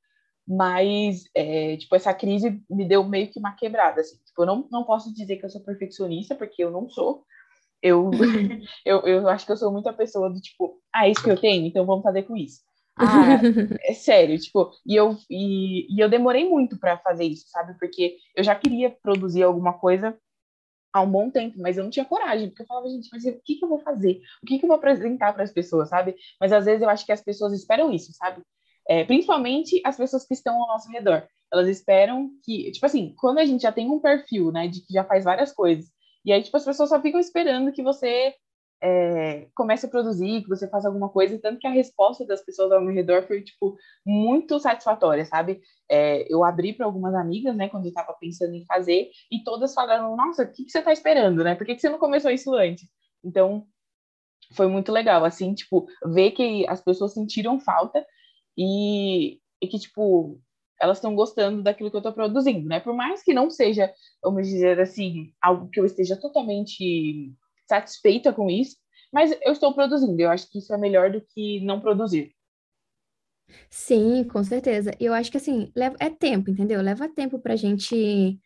mas, é, tipo, essa crise me deu meio que uma quebrada, assim. Tipo, eu não, não posso dizer que eu sou perfeccionista, porque eu não sou. Eu, eu, eu acho que eu sou muita pessoa do tipo, ah, é isso que eu tenho, então vamos fazer com isso. Ah, é sério, tipo, e eu, e, e eu demorei muito para fazer isso, sabe? Porque eu já queria produzir alguma coisa há um bom tempo, mas eu não tinha coragem, porque eu falava, gente, mas o que, que eu vou fazer? O que, que eu vou apresentar para as pessoas, sabe? Mas às vezes eu acho que as pessoas esperam isso, sabe? É, principalmente as pessoas que estão ao nosso redor. Elas esperam que, tipo assim, quando a gente já tem um perfil, né, de que já faz várias coisas, e aí, tipo, as pessoas só ficam esperando que você é, comece a produzir, que você faça alguma coisa, tanto que a resposta das pessoas ao meu redor foi, tipo, muito satisfatória, sabe? É, eu abri para algumas amigas, né, quando eu estava pensando em fazer, e todas falaram, nossa, o que, que você está esperando, né? Por que, que você não começou isso antes? Então, foi muito legal, assim, tipo, ver que as pessoas sentiram falta e, e que, tipo, elas estão gostando daquilo que eu estou produzindo, né? Por mais que não seja, vamos dizer assim, algo que eu esteja totalmente satisfeita com isso, mas eu estou produzindo. Eu acho que isso é melhor do que não produzir. Sim, com certeza. Eu acho que assim, leva, é tempo, entendeu? Leva tempo pra gente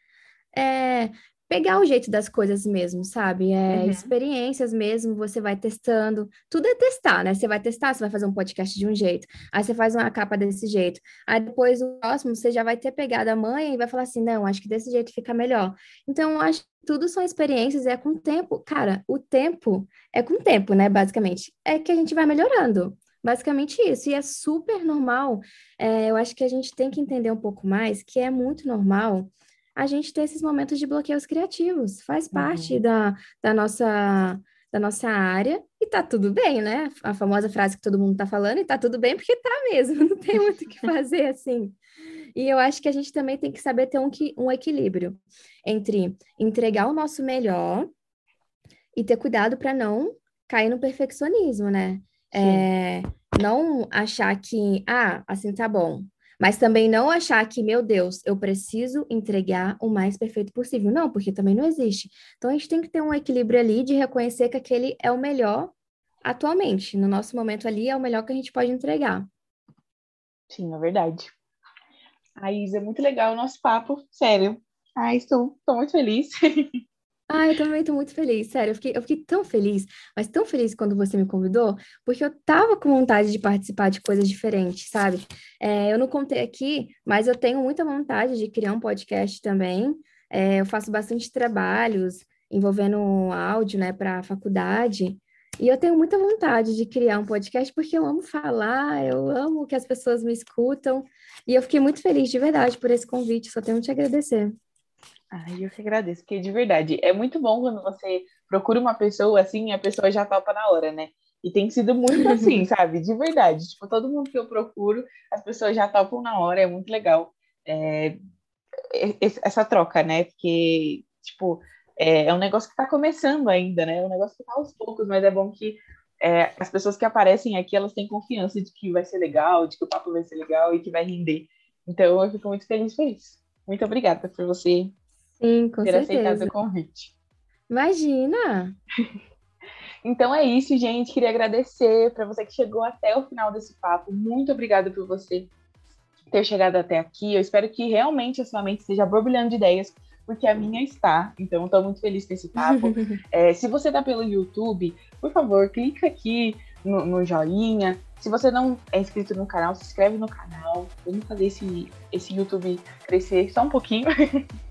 é, pegar o jeito das coisas mesmo, sabe? É, uhum. Experiências mesmo, você vai testando. Tudo é testar, né? Você vai testar, você vai fazer um podcast de um jeito, aí você faz uma capa desse jeito. Aí depois o próximo você já vai ter pegado a mãe e vai falar assim: não, acho que desse jeito fica melhor. Então, eu acho que tudo são experiências e é com o tempo. Cara, o tempo é com o tempo, né? Basicamente. É que a gente vai melhorando. Basicamente isso. E é super normal. É, eu acho que a gente tem que entender um pouco mais que é muito normal a gente ter esses momentos de bloqueios criativos. Faz parte uhum. da, da, nossa, da nossa área e tá tudo bem, né? A famosa frase que todo mundo tá falando, e tá tudo bem porque tá mesmo, não tem muito o que fazer assim. E eu acho que a gente também tem que saber ter um, um equilíbrio entre entregar o nosso melhor e ter cuidado para não cair no perfeccionismo, né? É, não achar que, ah, assim tá bom, mas também não achar que, meu Deus, eu preciso entregar o mais perfeito possível. Não, porque também não existe. Então a gente tem que ter um equilíbrio ali de reconhecer que aquele é o melhor atualmente. No nosso momento ali é o melhor que a gente pode entregar. Sim, é verdade. A Isa, é muito legal o nosso papo, sério. Ai, estou, estou muito feliz. Ah, eu também estou muito feliz, sério. Eu fiquei, eu fiquei tão feliz, mas tão feliz quando você me convidou, porque eu tava com vontade de participar de coisas diferentes, sabe? É, eu não contei aqui, mas eu tenho muita vontade de criar um podcast também. É, eu faço bastante trabalhos envolvendo áudio, né, para a faculdade. E eu tenho muita vontade de criar um podcast porque eu amo falar, eu amo que as pessoas me escutam. E eu fiquei muito feliz de verdade por esse convite, só tenho que te agradecer. Ai, eu que agradeço, porque de verdade, é muito bom quando você procura uma pessoa assim, a pessoa já topa na hora, né? E tem sido muito assim, sabe? De verdade. Tipo, todo mundo que eu procuro, as pessoas já topam na hora, é muito legal é, essa troca, né? Porque, tipo, é, é um negócio que tá começando ainda, né? É um negócio que tá aos poucos, mas é bom que é, as pessoas que aparecem aqui, elas têm confiança de que vai ser legal, de que o papo vai ser legal e que vai render. Então, eu fico muito feliz por isso. Muito obrigada por você Sim, com ter certeza. aceitado o convite. Imagina! então é isso, gente. Queria agradecer para você que chegou até o final desse papo. Muito obrigada por você ter chegado até aqui. Eu espero que realmente a sua mente esteja borbulhando de ideias, porque a minha está. Então, estou muito feliz com esse papo. é, se você está pelo YouTube, por favor, clica aqui no, no, joinha. Se você não é inscrito no canal, se inscreve no canal. Vamos fazer esse, esse YouTube crescer só um pouquinho.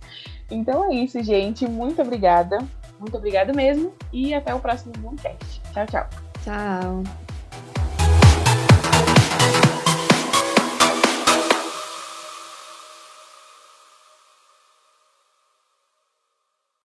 Então é isso, gente. Muito obrigada. Muito obrigada mesmo. E até o próximo Boomcast. Tchau, tchau. Tchau.